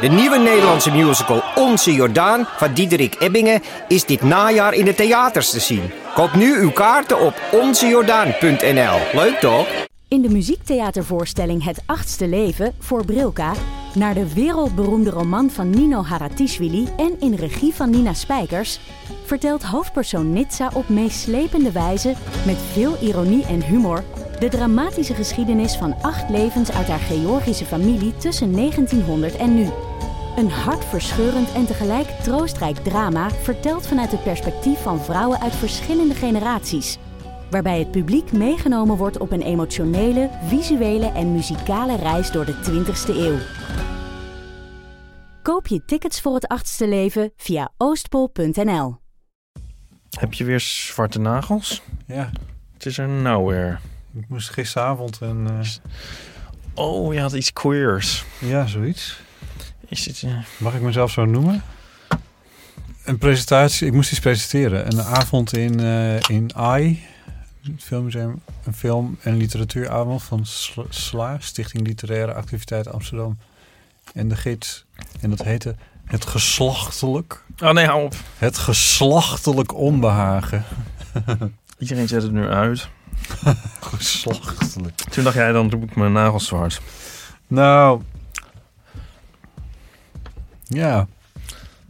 De nieuwe Nederlandse musical Onze Jordaan van Diederik Ebbingen is dit najaar in de theaters te zien. Koop nu uw kaarten op onzejordaan.nl. Leuk toch? In de muziektheatervoorstelling Het Achtste Leven voor Brilka naar de wereldberoemde roman van Nino Haratischvili en in regie van Nina Spijkers vertelt hoofdpersoon Nitsa op meeslepende wijze met veel ironie en humor de dramatische geschiedenis van acht levens uit haar Georgische familie tussen 1900 en nu. Een hartverscheurend en tegelijk troostrijk drama verteld vanuit het perspectief van vrouwen uit verschillende generaties waarbij het publiek meegenomen wordt op een emotionele, visuele en muzikale reis door de 20ste eeuw. Koop je tickets voor het achtste leven via oostpol.nl. Heb je weer zwarte nagels? Ja, Het is er nowhere. ik moest gisteravond een... eh, Oh, je had iets queers. ja, zoiets. Is dit... eh, Mag ik mezelf zo noemen? Een presentatie, ik moest iets presenteren. Een avond in, eh in AI, het filmmuseum. Een film- en literatuuravond van Sla, SLA, Stichting Literaire Activiteit Amsterdam. En de gids. En dat heette Het Geslachtelijk. Oh nee, hou op. Het Geslachtelijk Onbehagen. Iedereen zet het nu uit. Geslachtelijk. Toen dacht jij, dan doe ik mijn nagels zwart. Nou. Ja.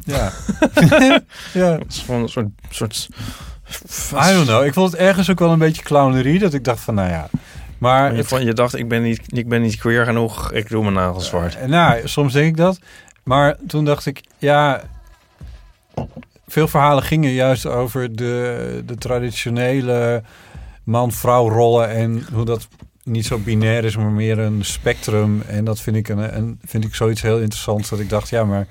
Ja. ja. Het is gewoon een soort... soort I don't know. Ik vond het ergens ook wel een beetje clownerie. Dat ik dacht van, nou ja. Maar Je, het, vond- je dacht, ik ben, niet, ik ben niet queer genoeg. Ik doe mijn nagels zwart. Eh, nou, soms denk ik dat. Maar toen dacht ik, ja... Veel verhalen gingen juist over de, de traditionele man-vrouw rollen. En hoe dat niet zo binair is, maar meer een spectrum. En dat vind ik, een, vind ik zoiets heel interessants. Dat ik dacht, ja, maar...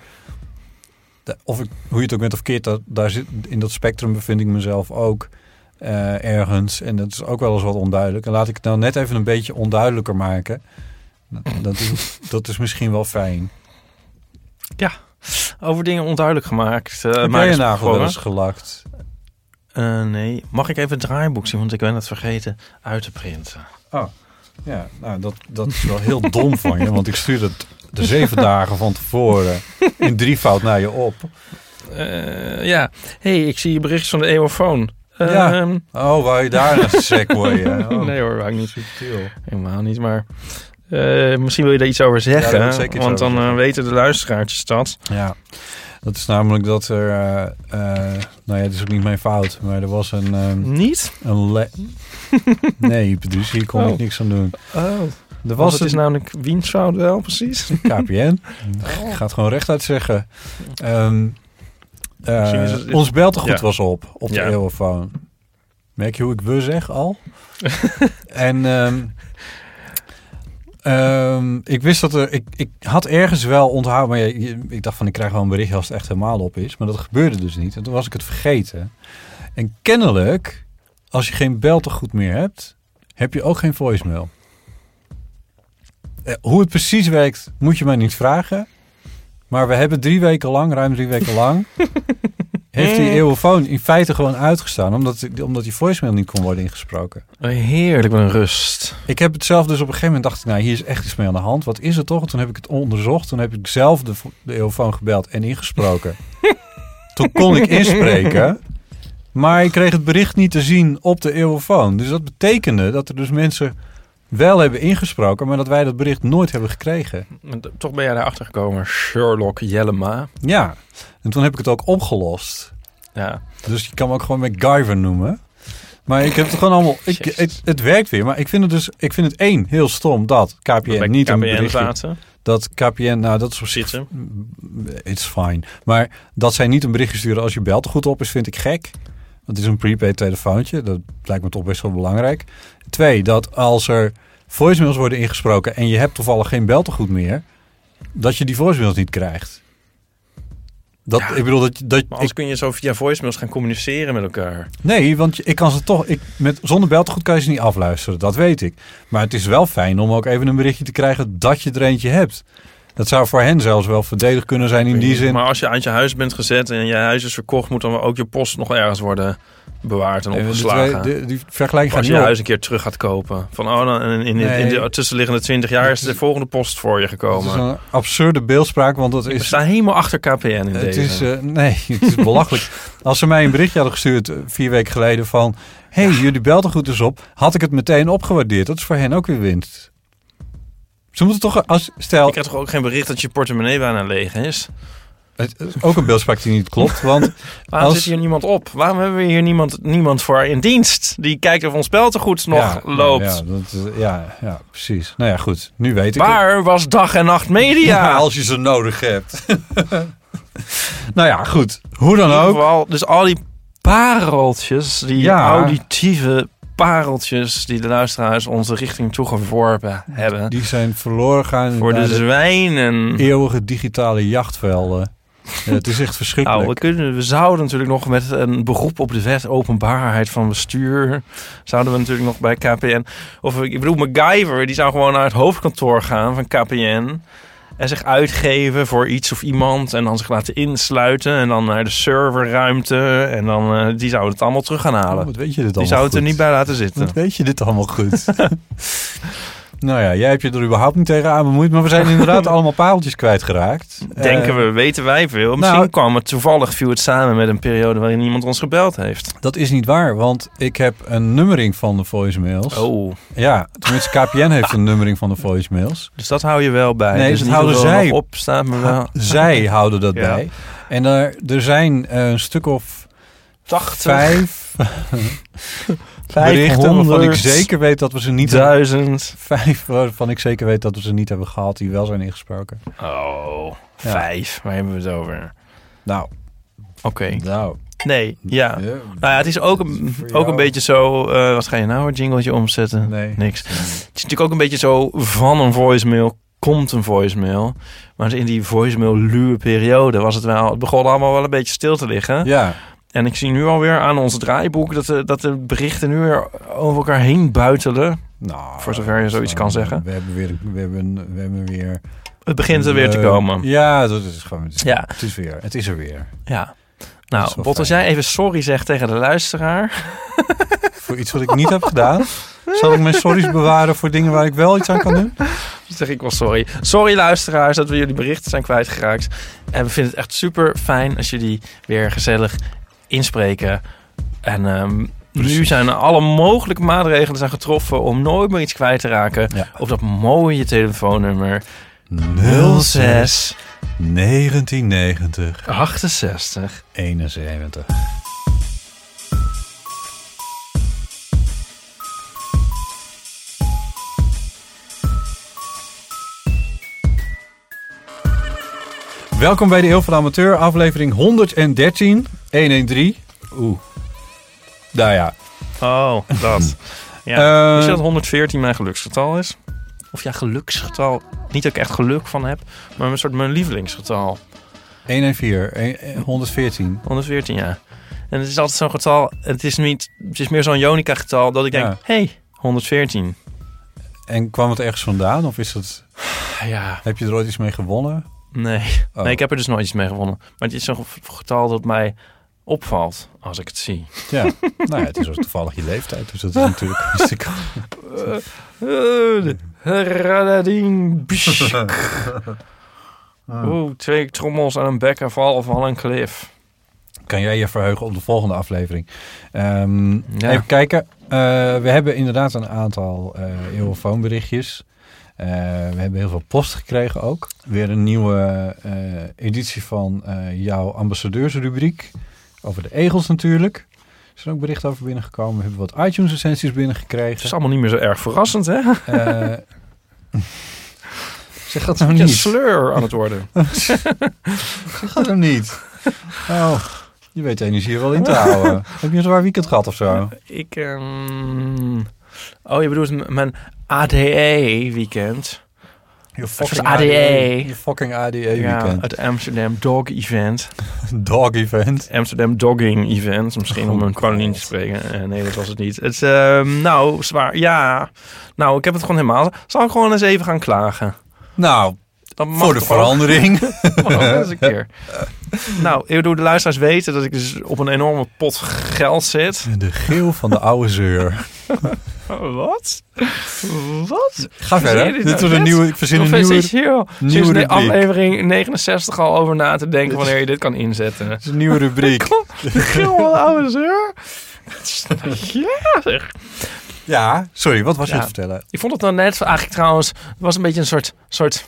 Of ik, hoe je het ook bent of keert, dat, daar zit, in dat spectrum bevind ik mezelf ook eh, ergens. En dat is ook wel eens wat onduidelijk. En laat ik het nou net even een beetje onduidelijker maken. Dat is, dat is misschien wel fijn. Over dingen onduidelijk gemaakt. Uh, Heb jij je nagel wel eens gelakt? Eh, nee. Mag ik even het draaiboek zien? Want ik ben het vergeten uit te printen. Ja, nou, dat, dat is wel heel dom van je. Want ik stuurde het de zeven dagen van tevoren in drievoud naar je op. Eh, ja. hey, ik zie je berichtjes van de eeuwofoon. Ja. ehm, Oh, wou je daar een segwayen? Oh, Nee hoor, wou ik niet. subtiel. Helemaal niet, maar... eh, misschien wil je daar iets over zeggen. iets want over dan eh, zeggen. weten de luisteraartjes dat. Ja, dat is namelijk dat er... eh, eh, nou ja, het is ook niet mijn fout. Maar er was een... ehm, Niet? een le nee, dus hier kon Oh. ik niks aan doen. Oh. Er Was het is namelijk wiens fout wel, precies? KPN. Ik ga het gewoon rechtuit zeggen. Ehm, eh, Misschien is het- ons beltegoed Ja. was op, op de Ja. eeuwenfoon. Merk je hoe ik we zeg al? en ehm, ehm, ik wist dat er... Ik, ik had ergens wel onthouden... Maar ik dacht van, ik krijg wel een berichtje als het echt helemaal op is. Maar dat gebeurde dus niet. En toen was ik het vergeten. En kennelijk, als je geen beltegoed meer hebt... heb je ook geen voicemail. Eh, hoe het precies werkt, moet je mij niet vragen. Maar we hebben drie weken lang, ruim drie weken lang... heeft die eeuwenfoon in feite gewoon uitgestaan... omdat, omdat die voicemail niet kon worden ingesproken. Heerlijk, wat een rust. Ik heb het zelf dus op een gegeven moment dacht ik... nou, hier is echt iets mee aan de hand. Wat is het toch? En toen heb ik het onderzocht. Toen heb ik zelf de, de eeuwenfoon gebeld en ingesproken. toen kon ik inspreken... Maar ik kreeg het bericht niet te zien op de eeuwenfoon. Dus dat betekende dat er dus mensen wel hebben ingesproken... maar dat wij dat bericht nooit hebben gekregen. Toch ben jij daarachter gekomen, Sherlock Jellema. Ja, en toen heb ik het ook opgelost. Ja, Dus je kan me ook gewoon MacGyver noemen. Maar ik heb het gewoon allemaal... Ik, het, het werkt weer, maar ik vind het dus... Ik vind het één heel stom dat KPN niet een KPN berichtje... zaten. Dat KPN, nou dat is op zich... It's fine. Maar dat zij niet een berichtje sturen als je belt goed op is, vind ik gek. Want het is een prepaid telefoontje. Dat lijkt me toch best wel belangrijk. Twee, dat als er voicemails worden ingesproken... en je hebt toevallig geen beltegoed meer... dat je die voicemails niet krijgt. Dat, Ja. ik bedoel, dat, dat Maar anders kun je zo via voicemails gaan communiceren met elkaar. Nee, want ik kan ze toch. Ik, met, zonder beltegoed kan je ze niet afluisteren, dat weet ik. Maar het is wel fijn om ook even een berichtje te krijgen dat je er eentje hebt. Dat zou voor hen zelfs wel verdedigd kunnen zijn in die zin. Maar als je uit je huis bent gezet en je huis is verkocht, moet dan ook je post nog ergens worden bewaard en Eh, de opgeslagen. twee- de- die vergelijking gaat Als je je huis een keer terug gaat kopen. Van, oh, dan in, in, Nee. in de tussenliggende 20 jaar is de volgende post voor je gekomen. is een absurde beeldspraak, want dat We is... staan helemaal achter KPN in Het deze. is, eh, nee, het is belachelijk. Als ze mij een berichtje hadden gestuurd eh, vier weken geleden van... hey, jullie belden goed eens op, had ik het meteen opgewaardeerd. Dat is voor hen ook weer winst. Ze moeten toch, als, stel, Ik krijg toch ook geen bericht dat je portemonnee bijna leeg is? het is ook een beeldspraak die niet klopt, want Waarom Als- zit hier niemand op? Waarom hebben we hier niemand, niemand voor in dienst? Die kijkt of ons spel te goed nog ja, loopt. Ja, dat, ja, ja, precies. Nou ja, goed. Nu weet ik het. Waar was dag en nacht media? Ja, als je ze nodig hebt. nou ja, goed. Hoe dan ook. geval, dus al die pareltjes, die Ja. auditieve pareltjes die de luisteraars onze richting toegeworpen hebben. Die zijn verloren gaan voor de de zwijnen. eeuwige digitale jachtvelden. Ja, het is echt verschrikkelijk. Nou, we, kunnen, we zouden natuurlijk nog met een beroep op de wet openbaarheid van bestuur... zouden we natuurlijk nog bij KPN... Of ik bedoel, MacGyver, die zou gewoon naar het hoofdkantoor gaan van KPN... en zich uitgeven voor iets of iemand... en dan zich laten insluiten en dan naar de serverruimte... en dan eh, die zouden het allemaal terug gaan Oh, halen. wat weet je dit die allemaal zou het er niet bij laten zitten. Wat weet je dit allemaal goed? nou ja, jij hebt je er überhaupt niet tegen aan bemoeid. Maar we zijn inderdaad allemaal pareltjes kwijtgeraakt. Denken Eh, we, weten wij veel. Misschien nou- kwam het toevallig, viel het samen met een periode waarin niemand ons gebeld heeft. Dat is niet waar, want ik heb een nummering van de voicemails. Oh, Ja, tenminste KPN heeft een nummering van de voicemails. dus dat hou je wel bij. Nee, dus dat houden zij- op staat, maar wel Zij houden dat Ja. bij. En er, er zijn een stuk of 80, vijf berichten waarvan ik 500, zeker weet dat we ze niet duizend. Vijf waarvan ik zeker weet dat we ze niet hebben gehad die wel zijn ingesproken. Oh, Ja. vijf. Waar hebben we het over? Nou, Oké. nou. Nee, ja. ja, Nou ja, het is ook een, ook een beetje zo... eh, wat ga je nou, een jingletje omzetten? Nee. Niks. Het is natuurlijk ook een beetje zo van een voicemail komt een voicemail. Maar in die voicemail-luwe periode was het wel... Het begon allemaal wel een beetje stil te liggen. Ja, En ik zie nu alweer aan ons draaiboek dat de, dat de berichten nu weer over elkaar heen buitelen. nou, Voor zover je zoiets kan zeggen. We hebben weer, we hebben, we hebben weer. Het begint er weer te Eh, komen. Ja, dat is gewoon. Het is, Ja. het is weer. Het is er weer. Ja. Nou, Bot, als jij even sorry zegt tegen de luisteraar. Voor iets wat ik niet heb gedaan, zal ik mijn sorry's bewaren voor dingen waar ik wel iets aan kan doen. Dan zeg ik wel sorry. Sorry luisteraars dat we jullie berichten zijn kwijtgeraakt. En we vinden het echt super fijn als jullie weer gezellig inspreken. En ehm, nu zijn alle mogelijke maatregelen zijn getroffen om nooit meer iets kwijt te raken. Ja. Op dat mooie telefoonnummer 06 1990 68 71. Welkom bij de Eeuw van de Amateur, aflevering 113, 113. Oeh. Nou ja. Oh, dat. Ja. Eh, Wist je dat 114 mijn geluksgetal is? Of ja, geluksgetal. Niet dat ik echt geluk van heb, maar een soort mijn lievelingsgetal. 114, een- een- 114. 114, ja. En het is altijd zo'n getal. Het is, niet, het is meer zo'n Jonica-getal dat ik denk: Ja. hey, 114. En kwam het ergens vandaan? Of is het, Ja, heb je er ooit iets mee gewonnen? Nee. Oh. Nee, ik heb er dus nooit iets mee gewonnen. Maar het is zo'n getal dat mij opvalt als ik het zie. Ja, nou ja, het is ook toevallig je leeftijd, dus dat is natuurlijk hartstikke... Radading. Oeh, twee trommels aan een bek en val van een klif. Kan jij je verheugen op de volgende aflevering? Ehm, Ja. Even kijken. Eh, we hebben inderdaad een aantal uh, eeuwenfoonberichtjes. Uh, we hebben heel veel post gekregen ook. Weer een nieuwe uh, editie van uh, jouw ambassadeursrubriek. Over de egels natuurlijk. Er zijn ook berichten over binnengekomen. We hebben wat iTunes-essenties binnengekregen. Het is allemaal niet meer zo erg verrassend, hè? Zeg dat nou Een niet. sleur aan het worden. zeg dat nou niet. Oh, je weet de energie wel in te houden. Heb je een zwaar weekend gehad of zo? Ik, um... Oh, je bedoelt mijn ADE-weekend. Je fucking ADE. Je fucking ADE ja, weekend. het Amsterdam Dog Event. Dog Event. Amsterdam Dogging Event. Misschien om een koningin te spreken. Uh, nee, dat was het niet. Het, uh, nou, zwaar. Ja. Nou, ik heb het gewoon helemaal. Zal ik gewoon eens even gaan klagen? Nou, Voor de verandering. Eens een keer. Nou, ik bedoel, de luisteraars weten dat ik dus op een enorme pot geld zit. De geel van de oude zeur. Wat? Wat? Ga verder. dit Dit nou wordt een nieuwe... Ik verzin Of een nieuwe... hier nieuwe rubriek. aflevering 69 al over na te denken wanneer je dit kan inzetten? Het is een nieuwe rubriek. Geel de oude zeur? Ja, zeg. Ja, sorry, wat was je Ja. aan het vertellen? Ik vond het dan net eigenlijk trouwens... Het was een beetje een soort... soort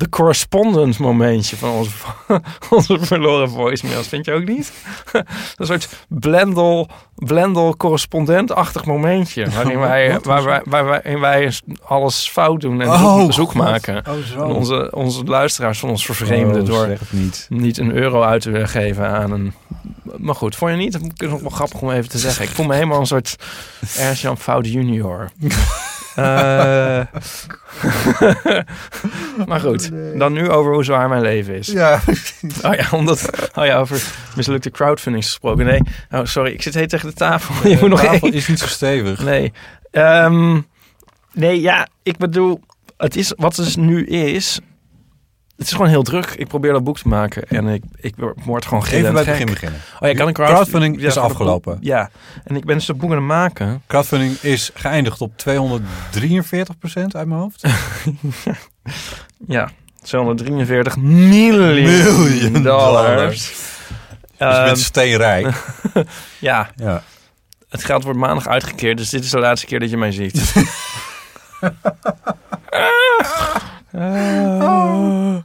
de correspondence momentje van onze, onze verloren voicemails. Vind je ook niet? een soort blendel, blendel correspondent-achtig momentje. Waarin wij, waar wij, waar wij, waarin wij alles fout doen en Oh, zoek, zoek God. maken. Oh. En onze, onze luisteraars van ons vervreemden Oh, door niet. niet een euro uit te geven aan een... Maar goed, vond je niet? Dat is nog wel grappig om even te zeggen. Ik voel me helemaal een soort Ernst-Jan Fout junior. Eh, maar goed, dan nu over hoe zwaar mijn leven is. Ja, Oh ja, omdat, oh ja, over mislukte crowdfunding gesproken. Nee, oh, sorry, ik zit heel tegen de tafel. Je moet nog tafel één. is niet zo stevig. Nee. Ehm, nee, ja, ik bedoel, het is wat het dus nu is. Het is gewoon heel druk. Ik probeer dat boek te maken en ik, ik word gewoon Even bij het begin beginnen. Oh ja, kan een Crowdfunding is boek- afgelopen. Ja, en ik ben dus dat boek aan het maken. Crowdfunding is geëindigd op 243% uit mijn hoofd. Ja, 243 miljoen, Miljoen dollars. dollars. Dus je Ehm, bent steenrijk. ja, Ja. het geld wordt maandag uitgekeerd, dus dit is de laatste keer dat je mij ziet. Ah.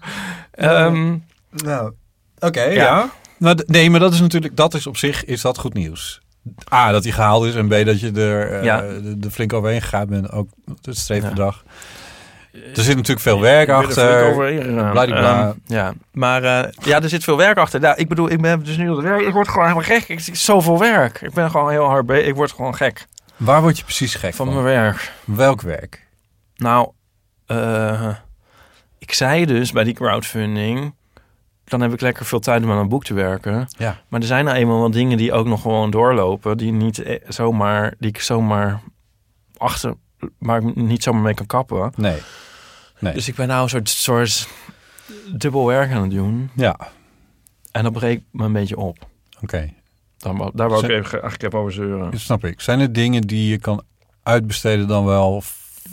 Ehm, Nou, oké, ja. Ja. D- nee, maar dat is natuurlijk, dat is op zich is dat goed nieuws. A, dat hij gehaald is en B, dat je er eh, de, de flink overheen gegaan bent. Ook het streefbedrag. Er zit natuurlijk veel werk er achter. Ehm, ja, maar eh, ja, er zit veel werk achter. Nou, ik bedoel, ik ben dus nu op het werk. Ik word gewoon helemaal gek. Ik zie zoveel werk. Ik ben gewoon heel hard bezig. Ik word gewoon gek Waar word je precies gek van van? mijn werk. Welk werk? Nou, eh, ik zei dus bij die crowdfunding... dan heb ik lekker veel tijd om aan een boek te werken. Ja. Maar er zijn nou eenmaal wat dingen die ook nog gewoon doorlopen... die, niet eh, zomaar, die ik zomaar achter... maar ik niet zomaar mee kan kappen. Nee. Nee. Dus ik ben nou een soort, soort dubbel werk aan het doen. ja, En dat breekt me een beetje op. oké. Daar, wou- daar wou ik even, eigenlijk even over zeuren. Dat snap ik. Zijn er dingen die je kan uitbesteden dan wel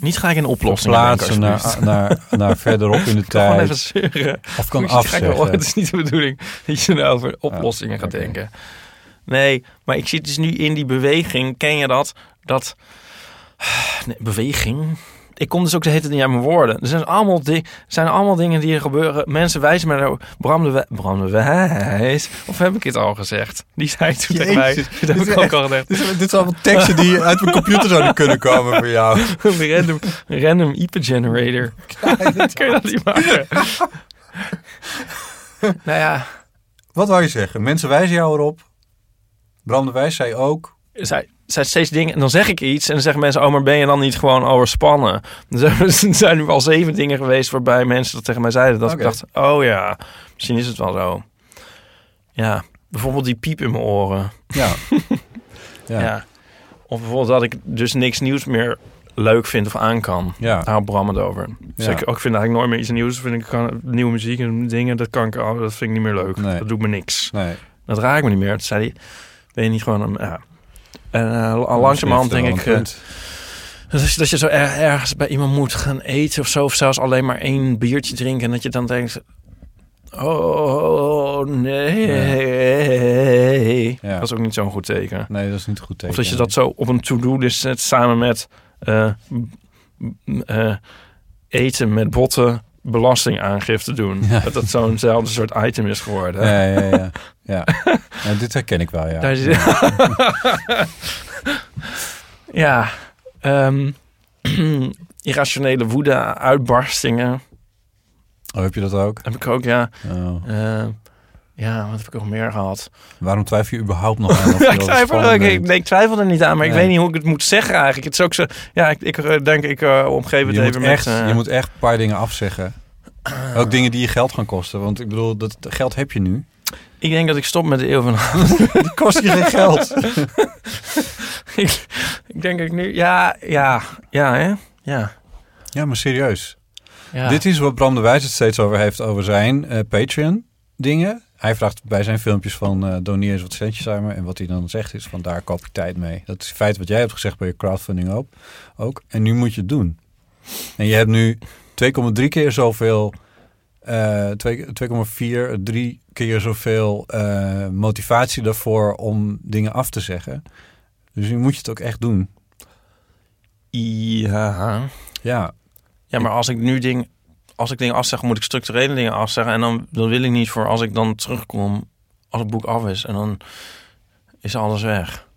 Niet ga ik in oplossingen plaatsen naar, naar, naar verderop in de Ik kan gewoon even tijd? zeuren. Of kan afzeggen? Het is niet de bedoeling dat je nou over oplossingen gaat denken. Nee, maar ik zit dus nu in die beweging. Ken je dat? Dat... Nee, beweging? Ik kom dus ook de hele tijd niet aan mijn woorden. Er zijn allemaal, zijn allemaal dingen die er gebeuren. Mensen wijzen me daar... Bram de, Wij- Bram de Wijs. Of heb ik het al gezegd? Die zei toen tegen mij. Dat heb dit ik ook al gezegd. Dit, zijn- dit zijn allemaal teksten die uit mijn computer zouden kunnen komen voor jou. Een random, random IP generator. Kun je dat niet maken? nou ja, Wat wou je zeggen? Mensen wijzen jou erop. Bram de Wijs zei ook. Zij, zij steeds dingen en dan zeg ik iets en dan zeggen mensen: Oh, maar ben je dan niet gewoon overspannen? Er zijn- Er nu al zeven dingen geweest waarbij mensen dat tegen mij zeiden. Dat ik dacht: Oh ja, misschien is het wel zo. Ja, bijvoorbeeld die piep in mijn oren. Ja. Ja. Ja. Of bijvoorbeeld dat ik dus niks nieuws meer leuk vind of aan kan. Ja. Daar had Bram het over. Dus Ja. ik ook vind eigenlijk nooit meer iets nieuws. Vind ik kan, nieuwe muziek en dingen, dat kan ik, oh, dat vind ik niet meer leuk. Nee. Dat doet me niks. Nee. Dat raakt me niet meer. Toen zei hij, ben je niet gewoon een... Ja. En uh, al langzamerhand denk ik... eh, dat, je, dat je zo er- ergens bij iemand moet gaan eten of zo. Of zelfs alleen maar één biertje drinken. En dat je dan denkt... Oh, nee. Ja. Dat is ook niet zo'n goed teken. nee, dat is niet goed teken. Of dat je dat zo op een to-do-list zet samen met eh, eh, eten met botten belastingaangifte doen. Ja. Dat dat zo'nzelfde soort item is geworden. Ja, ja, ja. ja. ja dit herken ik wel, ja. Daar zit... ja. ehm, irrationele woede, uitbarstingen. Oh, heb je dat ook? Heb ik ook, ja. Oh. Eh, ja, wat heb ik nog meer gehad? Waarom twijfel je überhaupt nog aan? Of je ik, twijfel, ik, ik twijfel er niet aan, maar ik weet niet hoe ik het moet zeggen eigenlijk. Het is ook zo, ja, ik, ik eh, denk, ik uh, omgeef het je, even moet echt, met... eh, je moet echt een paar dingen afzeggen. Ook dingen die je geld gaan kosten. Want ik bedoel, dat geld heb je nu. Ik denk dat ik stop met de eeuw van Die kost je geen geld. ik, ik denk dat ik nu... Ja, ja, ja, hè? Ja. Ja, maar serieus. Ja. Dit is wat Bram de Wijs het steeds over heeft over zijn eh, Patreon dingen. Hij vraagt bij zijn filmpjes van eh doneer eens wat centjes aan me. En wat hij dan zegt is van daar koop je tijd mee. Dat is in feite wat jij hebt gezegd bij je crowdfunding ook. ook. En nu moet je het doen. En je hebt nu 2,3 keer zoveel... 2 2,4, 3 keer zoveel eh, motivatie daarvoor om dingen af te zeggen. Dus nu moet je het ook echt doen. Ja. Ja, Ja, maar als ik nu ding, als ik dingen afzeg, moet ik structurele dingen afzeggen. En dan, dan wil ik niet voor als ik dan terugkom, als het boek af is. En dan is alles weg.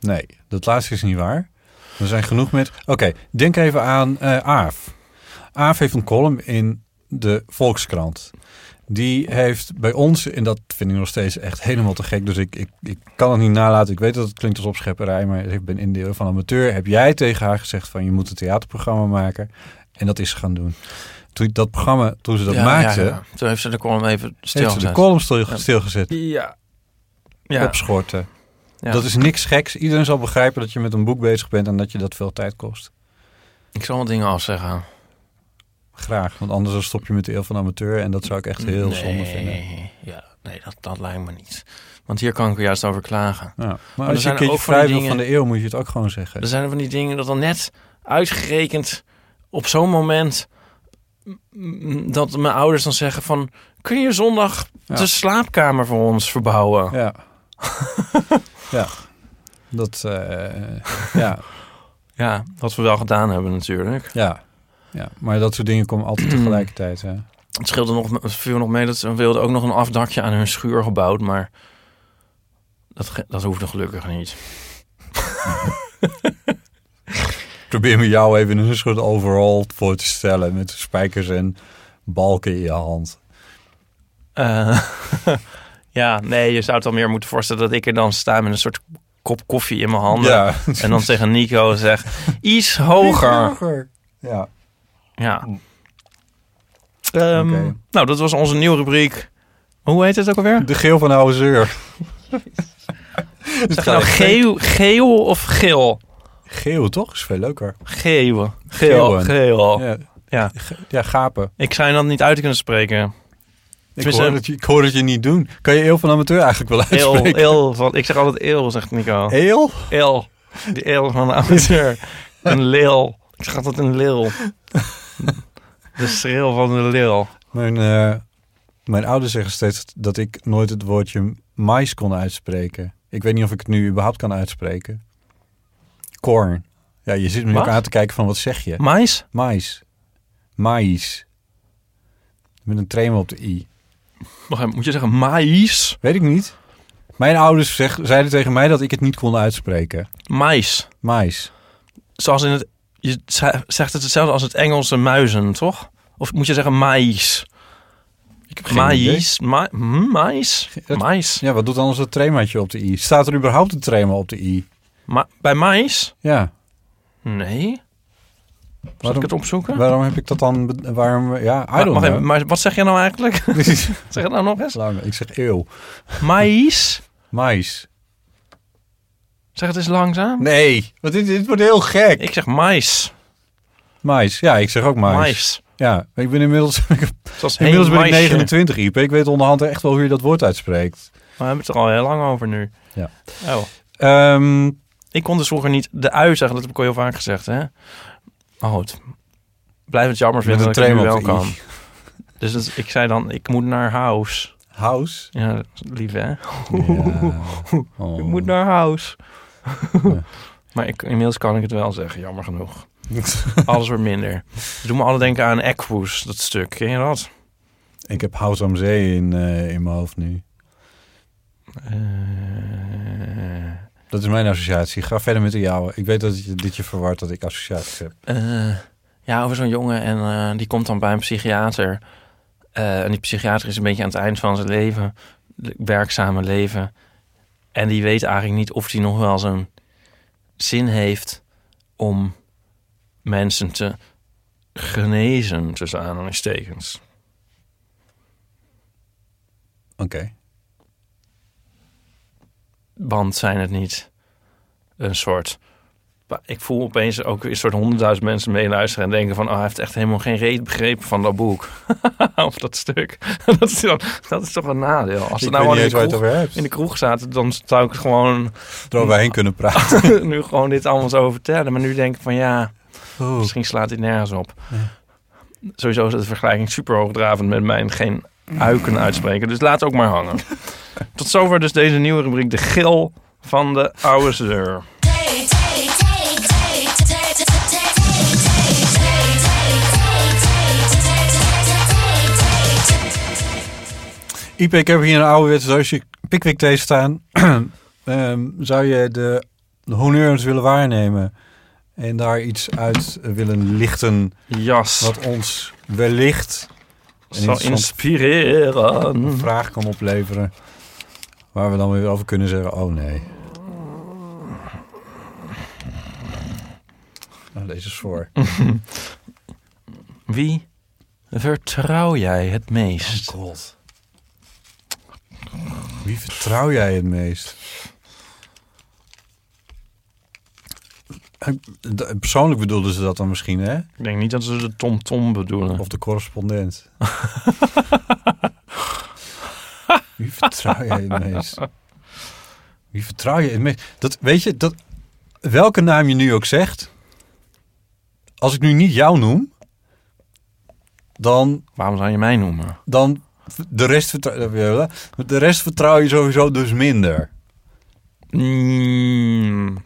Nee, dat laatste is niet waar. Er zijn genoeg met. Oké, denk even aan eh Aaf. Aaf heeft een column in de Volkskrant. Die heeft bij ons, en dat vind ik nog steeds echt helemaal te gek. Dus ik, ik, ik kan het niet nalaten. Ik weet dat het klinkt als opschepperij, maar ik ben in de van amateur. Heb jij tegen haar gezegd van je moet een theaterprogramma maken? En dat is ze gaan doen. Toen dat programma, toen ze dat Ja, maakte, ja, ja. Toen heeft ze de column even heeft ze de stilgezet. column stil, stilgezet. Ja. Ja. Opschorten. ja. Dat is niks geks. Iedereen zal begrijpen dat je met een boek bezig bent en dat je dat veel tijd kost. Ik zal wat dingen afzeggen. Graag, want anders dan stop je met de eeuw van amateur en dat zou ik echt heel zonde vinden. Ja, nee, dat, dat lijkt me niet. Want hier kan ik er juist over klagen. Ja. Maar, als je zijn een keertje vrij dingen- van de eeuw, moet je het ook gewoon zeggen. Er zijn er van die dingen dat dan net uitgerekend op zo'n moment dat mijn ouders dan zeggen van kun je zondag Ja. de slaapkamer voor ons verbouwen? Ja. ja. Dat, eh, ja. Ja, wat we wel gedaan hebben natuurlijk. ja. Ja, maar dat soort dingen komen altijd tegelijkertijd. Hè. Het scheelde nog, het viel nog mee dat ze wilden ook nog een afdakje aan hun schuur gebouwd, maar dat, dat hoefde gelukkig niet. Probeer me jou even in een soort overall voor te stellen met spijkers en balken in je hand. Eh, ja, nee, je zou het dan meer moeten voorstellen dat ik er dan sta met een soort kop koffie in mijn handen. Ja. En dan tegen Nico zeg, iets hoger. Ja. Ja. Ehm. Nou, dat was onze nieuwe rubriek. Hoe heet het ook alweer? De geel van de oude zeur. Zeg je nou geel, geel of geel? Geel, toch? Is veel leuker. Geel. Geel. Geeuwen. Geel. Ja, Ja. ja gapen. Ik zou dat niet uit kunnen spreken. Ik hoor, dat je, ik hoor dat je niet doen. Kan je eeuw van amateur eigenlijk wel Eel, uitspreken? eel. Van, ik zeg altijd eel, zegt Nico. Eel? Eel. De eel van de amateur. Een leel. Ik zeg altijd een leel. De schreeuw van de leel. Mijn, eh, mijn ouders zeggen steeds dat ik nooit het woordje mais kon uitspreken. Ik weet niet of ik het nu überhaupt kan uitspreken. Corn. Ja, je zit me nu ook aan te kijken van wat zeg je? Mais? Mais. Mais. Met een tremor op de i. Wacht Moet je zeggen maïs? Weet ik niet. Mijn ouders zeg, zeiden tegen mij dat ik het niet kon uitspreken. Mais. Mais. Zoals in het... Je ze- zegt het hetzelfde als het Engelse muizen, toch? Of moet je zeggen maïs? Ik heb Maïs? Ma mais? Dat- Mais? Ja, wat doet anders dat tremaatje op de i? Staat er überhaupt een trema op de i? Ma bij mais? Ja. Nee. Zal Waarom- ik het opzoeken? Waarom heb ik dat dan... Waarom... Ja, I Maar, don't know. even, maar wat zeg je nou eigenlijk? zeg het nou nog eens. Lang. Ik zeg eeuw. Maïs? Mais. Zeg het eens langzaam. Nee, want dit, dit wordt heel gek. Ik zeg mais. Mais. Ja, ik zeg ook mais. Mais. Ja, ik ben inmiddels, Zoals inmiddels ben ik meisje. 29, Iep. Ik weet onderhand echt wel hoe je dat woord uitspreekt. We hebben het er al heel lang over nu. Ja. Oh. Ehm, Ik kon dus vroeger niet de ui zeggen. Dat heb ik al heel vaak gezegd, hè. Maar goed. Blijf het jammer vinden dat ik nu wel i. kan. Dus dat, ik zei dan, ik moet naar house. house. Ja, is lief, hè. Ja. Oh. Ik moet naar house. Ja. maar ik, inmiddels kan ik het wel zeggen, jammer genoeg. Alles wordt minder. Het doet me alle denken aan Equus, dat stuk. Ken je dat? Ik heb House am Zee in, eh, in mijn hoofd nu. Eh, Dat is mijn associatie. Ga verder met de jouwe. Ik weet dat je, dit je verward dat ik associaties heb. Eh, ja, over zo'n jongen en die komt dan bij een psychiater. En die psychiater is een beetje aan het eind van zijn leven, werkzame leven. En die weet eigenlijk niet of hij nog wel zo'n zin heeft om mensen te genezen, tussen aanhalingstekens. Oké. Want zijn het niet een soort ik voel opeens ook een soort honderdduizend mensen meeluisteren en denken van, oh, hij heeft echt helemaal geen reet begrepen van dat boek. of dat stuk. dat, is dan, dat is toch een nadeel. Als ze nou in de, kroeg, in de kroeg zaten, dan zou ik gewoon Eroverheen kunnen praten. nu gewoon dit allemaal zo vertellen. Maar nu denk ik van, ja, misschien slaat dit nergens op. Sowieso is de vergelijking super hoogdravend met mijn geen uiken uitspreken. Dus laat ook maar hangen. Tot zover dus deze nieuwe rubriek, de gil van de oude zeur. Ipe, ik heb hier een ouderwetse doosje Pickwick thee staan. Ehm, zou je de, de honneurs willen waarnemen en daar iets uit willen lichten Jas. wat ons wellicht een zal inspireren. vraag kan opleveren waar we dan weer over kunnen zeggen, oh nee. Nou, deze is voor. Wie vertrouw jij het meest? God. Wie vertrouw jij het meest? D- Persoonlijk bedoelden ze dat dan misschien, hè? Ik denk niet dat ze de Tom Tom bedoelen. Of de correspondent. Wie vertrouw jij het meest? Wie vertrouw je het meest? Dat, weet je, dat, welke naam je nu ook zegt... Als ik nu niet jou noem... Dan Waarom zou je mij noemen? dan de rest, vertrouw, de rest vertrouw je sowieso dus minder. Mm,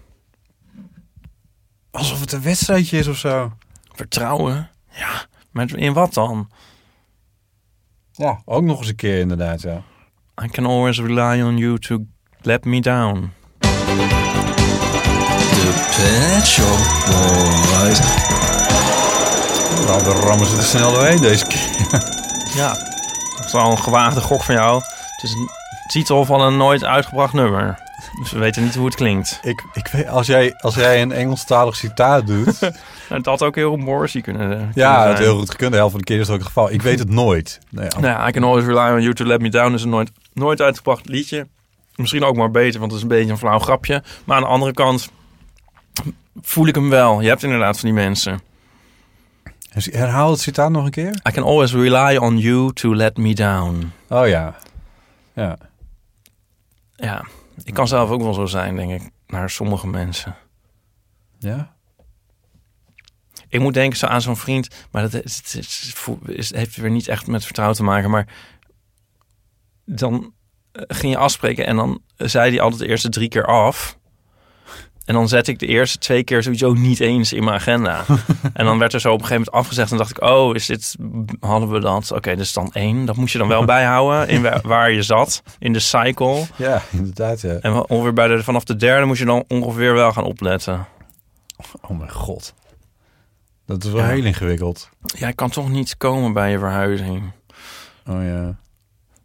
Alsof het een wedstrijdje is of zo. vertrouwen? Ja, maar in wat dan? Ja, ook nog eens een keer inderdaad, ja. I can always rely on you to let me down. De Pet Shop Boys. Nou, we rammen ze er snel doorheen deze keer. Ja, dat is wel een gewaagde gok van jou. Het is een titel van een nooit uitgebracht nummer. Dus we weten niet hoe het klinkt. Ik, ik weet, als jij, als jij een Engelstalig citaat doet... Het had ook heel Morrissey kunnen, kunnen ja, zijn. het heel goed gekund. De helft van de keer is het ook het geval. Ik weet het nooit. Nee, Nou ja, I can always rely on you to let me down is een nooit, nooit uitgebracht liedje. Misschien ook maar beter, want het is een beetje een flauw grapje. Maar aan de andere kant voel ik hem wel. Je hebt inderdaad van die mensen. Herhaal het citaat nog een keer. I can always rely on you to let me down. Oh ja. Ja. Ja, ik kan zelf ook wel zo zijn, denk ik, naar sommige mensen. Ja? Ik moet denken zo aan zo'n vriend, maar dat is, het is, is- heeft weer niet echt met vertrouwen te maken. Maar dan eh, ging je afspreken en dan zei hij altijd de eerste drie keer af. En dan zet ik de eerste twee keer sowieso niet eens in mijn agenda. en dan werd er zo op een gegeven moment afgezegd. En dacht ik, oh, is dit, hadden we dat? Oké, dus dan één. Dat moest je dan wel bijhouden in wa- waar je zat, in de cycle. Ja, inderdaad, ja. En ongeveer bij de, vanaf de derde moest je dan ongeveer wel gaan opletten. Oh mijn god. Dat is wel Ja. heel ingewikkeld. Jij kan toch niet komen bij je verhuizing. Oh ja.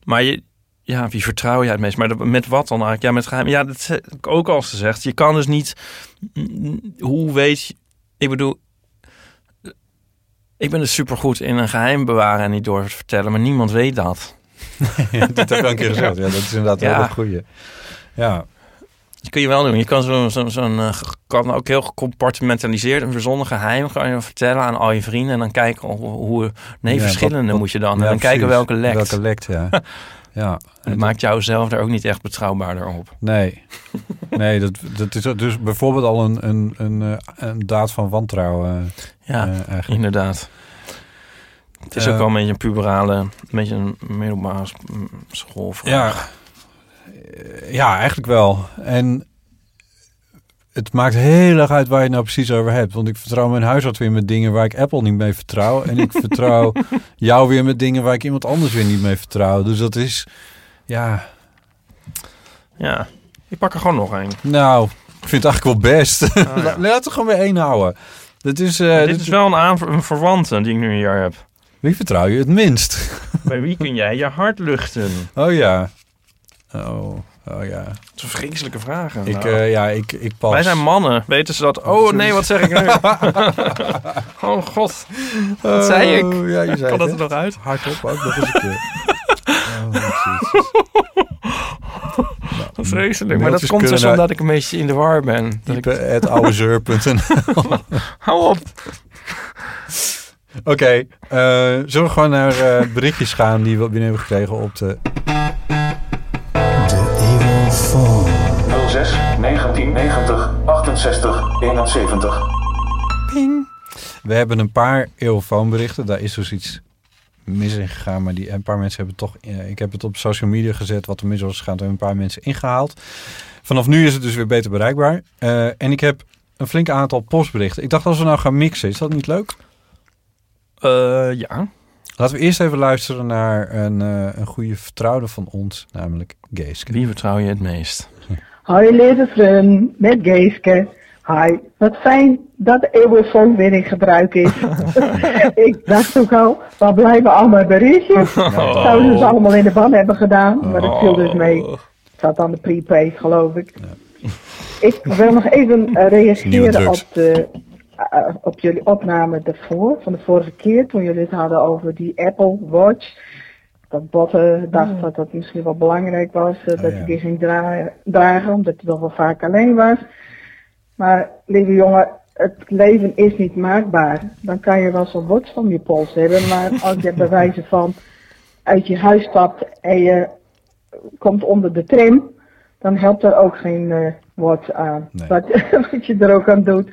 Maar je, ja, wie vertrouw jij het meest? Maar met wat dan eigenlijk? Ja, met geheim. Ja, dat heb ik ook al gezegd. Je kan dus niet. mm, Hoe weet je. Ik bedoel. Ik ben dus supergoed in een geheim bewaren en niet door te vertellen, maar niemand weet dat. dat heb ik al een keer gezegd. Ja, dat is inderdaad wel Ja. een goeie. Ja. Dat kun je wel doen. Je kan zo'n zo, zo'n eh, kan ook heel gecompartimentaliseerd en verzonnen geheim je vertellen aan al je vrienden en dan kijken hoe, hoe nee, Ja, verschillende moet je dan. En dan kijken welke lekt. Welke lekt, ja. ja. En het maakt jou zelf daar ook niet echt betrouwbaarder op. Nee. Nee, dat, dat is dus bijvoorbeeld al een, een, een, eh, een daad van wantrouwen. Ja, eh, eigenlijk. inderdaad. Het is Eh, ook wel een beetje een puberale, een beetje een middelbare s- m, schoolvraag. Ja. Eh, Ja, eigenlijk wel. En het maakt heel erg uit waar je het nou precies over hebt. Want ik vertrouw mijn huisarts weer met dingen waar ik Apple niet mee vertrouw. En ik vertrouw jou weer met dingen waar ik iemand anders weer niet mee vertrouw. Dus dat is, ja, Ja, ik pak er gewoon nog een. nou, ik vind het eigenlijk wel best. Ah, ja. La- Laten we gewoon weer één houden. Dit is, eh, dit dit is wel een, een verwante die ik nu hier heb. Wie vertrouw je het minst? Bij wie kun jij je hart luchten? Oh ja. Oh, oh ja. Dat is een vreselijke vragen. Ik, Nou, eh, ja, ik, ik pas. Wij zijn mannen. Weten ze dat? Oh nee, wat zeg ik nu? oh god. Wat zei ik? Oh, Ja, je zei Kan dat het, er nog uit? Hardop ook nog eens een keer. Oh. Nou, vreselijk. Maar dat komt dus naar omdat ik een beetje in de war ben. Dat ik, Type@ouwezeur.nl. hou op. Oké, eh, zullen we gewoon naar eh, berichtjes gaan die we binnen hebben gekregen op. De Evil Phone. 06 1990 68 71. We hebben een paar eeuwfoonberichten. Daar is dus iets mis in gegaan. Maar die, een paar mensen hebben toch... eh, ik heb het op social media gezet wat er mis was gegaan. Toen hebben een paar mensen ingehaald. Vanaf nu is het dus weer beter bereikbaar. Eh, en ik heb een flink aantal postberichten. Ik dacht als we nou gaan mixen, is dat niet leuk? Eh, ja. Laten we eerst even luisteren naar een, eh, een goede vertrouwde van ons, namelijk Geeske. Wie vertrouw je het meest? Hoi lieve vriend, met Geeske. Hi, wat fijn dat de eeuwenfoon weer in gebruik is. ik dacht ook al, waar blijven al mijn berichtjes? Zouden ze ze allemaal in de ban hebben gedaan, maar dat viel dus mee. Het zat aan de prepaid, geloof ik. Ik wil nog even eh, reageren op, de, eh, op jullie opname daarvoor, van de vorige keer, toen jullie het hadden over die Apple Watch. Dat Botte dacht dat dat misschien wel belangrijk was, eh, dat Oh, ja. hij die ging dra- dragen, omdat hij toch wel vaak alleen was. Maar lieve jongen, het leven is niet maakbaar. Dan kan je wel zo'n watch van je pols hebben, maar als je bij wijze van uit je huis stapt en je komt onder de tram, dan helpt er ook geen eh watch aan. Nee. Wat, wat je er ook aan doet.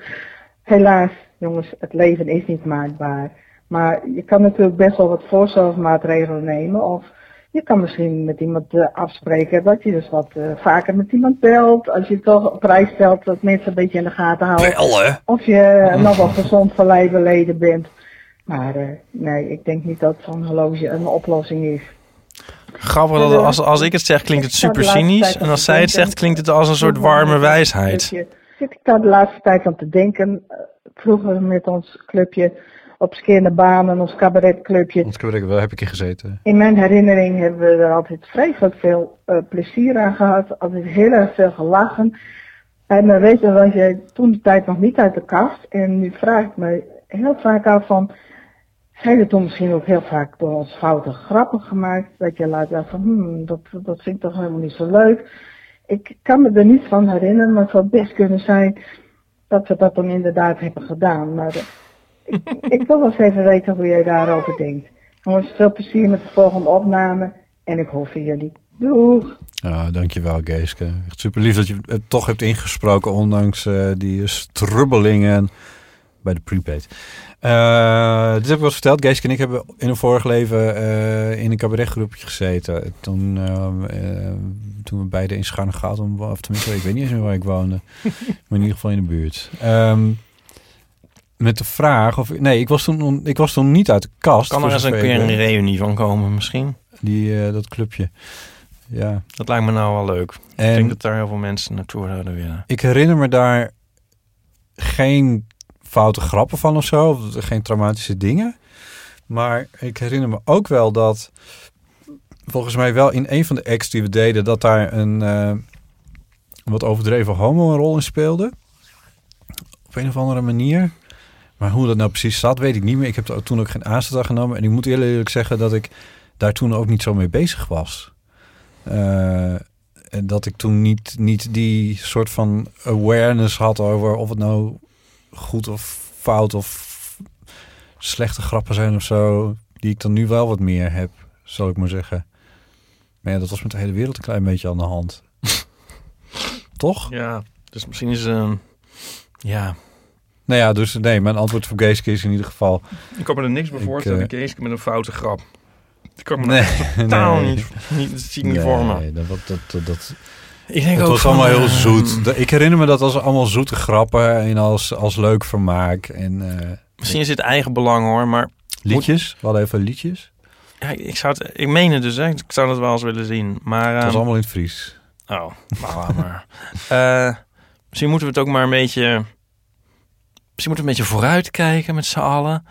Helaas, jongens, het leven is niet maakbaar. Maar je kan natuurlijk best wel wat voorzorgsmaatregelen nemen. Of je kan misschien met iemand eh, afspreken dat je dus wat eh, vaker met iemand belt. Als je toch op prijs stelt dat mensen een beetje in de gaten houden. Bellen? Of je eh, nog wel gezond van bent. Maar eh, nee, ik denk niet dat zo'n horloge een oplossing is. Grappig dat als, als ik het zeg klinkt het super cynisch. En als zij het zegt klinkt het als een soort warme wijsheid. Zit ik daar de laatste tijd aan te denken. eh, Vroeger met ons clubje op Skinnerbanen, ons cabaretclubje. Ons cabaret, waar heb ik in gezeten? In mijn herinnering hebben we er altijd vreselijk veel eh, plezier aan gehad. Altijd heel erg veel gelachen. En dan weet je, was je toen de tijd nog niet uit de kast. En nu vraag ik me heel vaak af van... Zijn er toen misschien ook heel vaak door ons foute grappen gemaakt? Dat je laat van, hmm, dat, dat vind ik toch helemaal niet zo leuk. Ik kan me er niet van herinneren, maar het zou best kunnen zijn dat we dat dan inderdaad hebben gedaan. Maar eh, ik, ik wil wel eens even weten hoe jij daarover denkt. Jongens, veel plezier met de volgende opname en ik hoor van jullie. Doeg! Dankjewel Geeske. Echt super lief dat je het toch hebt ingesproken, ondanks eh, die strubbelingen bij de prepaid. Eh dit heb ik wel eens verteld. Geeske en ik hebben in een vorig leven eh, in een cabaretgroepje gezeten. Toen, eh, toen we beide in Scharnegaten, of tenminste, ik weet niet eens meer waar ik woonde. maar in ieder geval in de buurt. Ehm, met de vraag of... Nee, ik was toen, ik was toen niet uit de kast. Kan er eens een keer ik een reunie van komen misschien? Die, dat clubje. Ja. Dat lijkt me nou wel leuk. ik En denk dat daar heel veel mensen naartoe zouden willen. ik herinner me daar geen foute grappen van of zo. Geen traumatische dingen. Maar ik herinner me ook wel dat... Volgens mij wel in een van de acts die we deden... dat daar een eh, wat overdreven homo een rol in speelde. Op een of andere manier. Maar hoe dat nou precies zat, weet ik niet meer. Ik heb toen ook geen aanstoot aan genomen. En ik moet eerlijk eerlijk zeggen dat ik daar toen ook niet zo mee bezig was. Eh, en dat ik toen niet, niet die soort van awareness had over of het nou goed of fout of slechte grappen zijn of zo. Die ik dan nu wel wat meer heb, zal ik maar zeggen. Maar ja, dat was met de hele wereld een klein beetje aan de hand. Toch? Ja, dus misschien is... ehm ja, Nou ja, dus nee, mijn antwoord voor Geeske is in ieder geval... ik kan me er niks bij voorstellen. Ik Geeske met een foute grap. Ik kan me Nee, nee, totaal nee. niet, niet, zie ik niet voor me. Nee, dat, dat, dat, dat, Ik denk het ook was van, allemaal heel eh, zoet. Ik herinner me dat als allemaal zoete grappen en als, als leuk vermaak. En eh, Misschien is dit eigen belang hoor, maar liedjes, we hadden even liedjes. ja, ik zou het, ik meen het dus, hè. ik zou het wel eens willen zien. Maar, Het was ehm, allemaal in het Fries. Oh, laat maar. Eh, misschien moeten we het ook maar een beetje... Misschien moeten we een beetje vooruitkijken met z'n allen.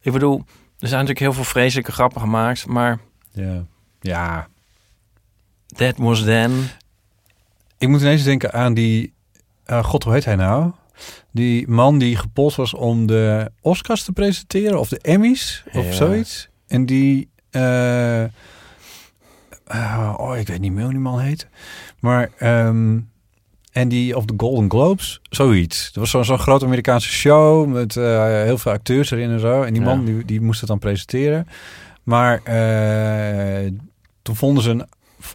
Ik bedoel, er zijn natuurlijk heel veel vreselijke grappen gemaakt, maar Ja. ja, that was then. Ik moet ineens denken aan die... eh, God, hoe heet hij nou? Die man die gepolst was om de Oscars te presenteren. Of de Emmys. Of Ja. zoiets. En die... eh, eh, oh, ik weet niet meer hoe die man heet. Maar, ehm, en die op de Golden Globes, zoiets. Dat was zo'n zo'n grote Amerikaanse show met heel veel acteurs erin en zo. En die Ja. man die, die moest het dan presenteren. Maar toen vonden ze een,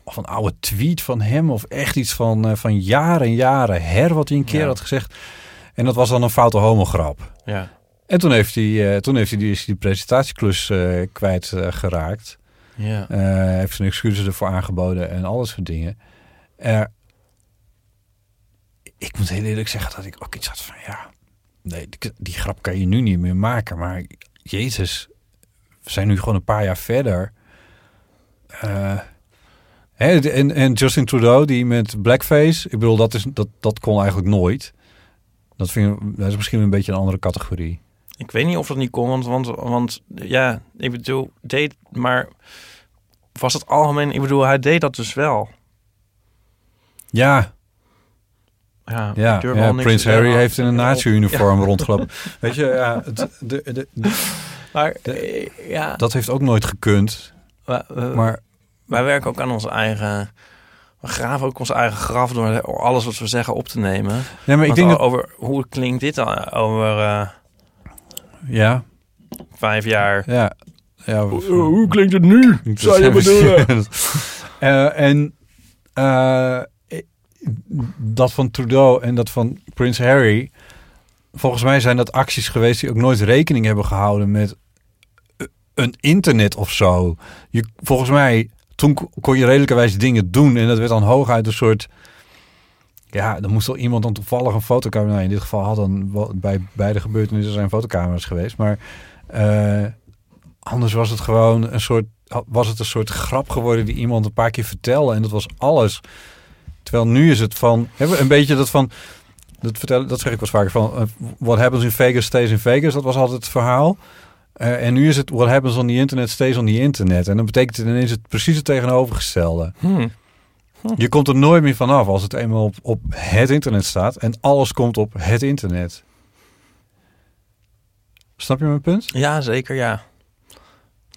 of een oude tweet van hem of echt iets van, eh, van jaren en jaren her wat hij een keer Ja. had gezegd. En dat was dan een foute homograp. Ja. En toen heeft hij, eh, toen heeft hij die, is die presentatieklus kwijt eh, geraakt. Ja. Eh, Hij heeft zijn excuses ervoor aangeboden en al dat soort dingen. Ik moet heel eerlijk zeggen dat ik ook iets had van ja, nee, die, die grap kan je nu niet meer maken. Maar Jezus, we zijn nu gewoon een paar jaar verder. Hè, en, en Justin Trudeau, die met blackface, ik bedoel, dat, is, dat, dat kon eigenlijk nooit. Dat, vind ik, dat is misschien een beetje een andere categorie. Ik weet niet of dat niet kon, want, want, want ja, ik bedoel, deed, maar was het algemeen, ik bedoel, hij deed dat dus wel. Ja, Ja, Ja, Prins Harry heeft in een nazi-uniform rondgelopen. Weet je, ja, het, de, de, de- Maar eh, ja, dat heeft ook nooit gekund. Maar wij werken ook aan onze eigen, we graven ook ons eigen graf door alles wat we zeggen op te nemen. nee, maar ik denk dat... over hoe klinkt dit dan over eh, Ja, vijf jaar? ja. ja hoe klinkt het nu? zou je bedoelen? Eh, en eh, dat van Trudeau en dat van Prins Harry... Volgens mij zijn dat acties geweest die ook nooit rekening hebben gehouden met een internet of zo. Je, volgens mij, toen ko- kon je redelijkerwijs dingen doen en dat werd dan hooguit een soort... Ja, dan moest wel iemand dan toevallig een fotocamera... Nou, in dit geval had dan bij beide gebeurtenissen zijn fotocamera's geweest. Maar eh, anders was het gewoon een soort... Was het een soort grap geworden die iemand een paar keer vertelde. En dat was alles. Terwijl nu is het van... Hebben een beetje dat van... Dat, vertellen, dat zeg ik wel vaker van... eh, what happens in Vegas stays in Vegas. Dat was altijd het verhaal. Eh, en nu is het what happens on the internet stays on the internet. En dan betekent het ineens het precies het tegenovergestelde. Hm. Je komt er nooit meer vanaf als het eenmaal op, op het internet staat. En alles komt op het internet. Snap je mijn punt? Ja, zeker, ja.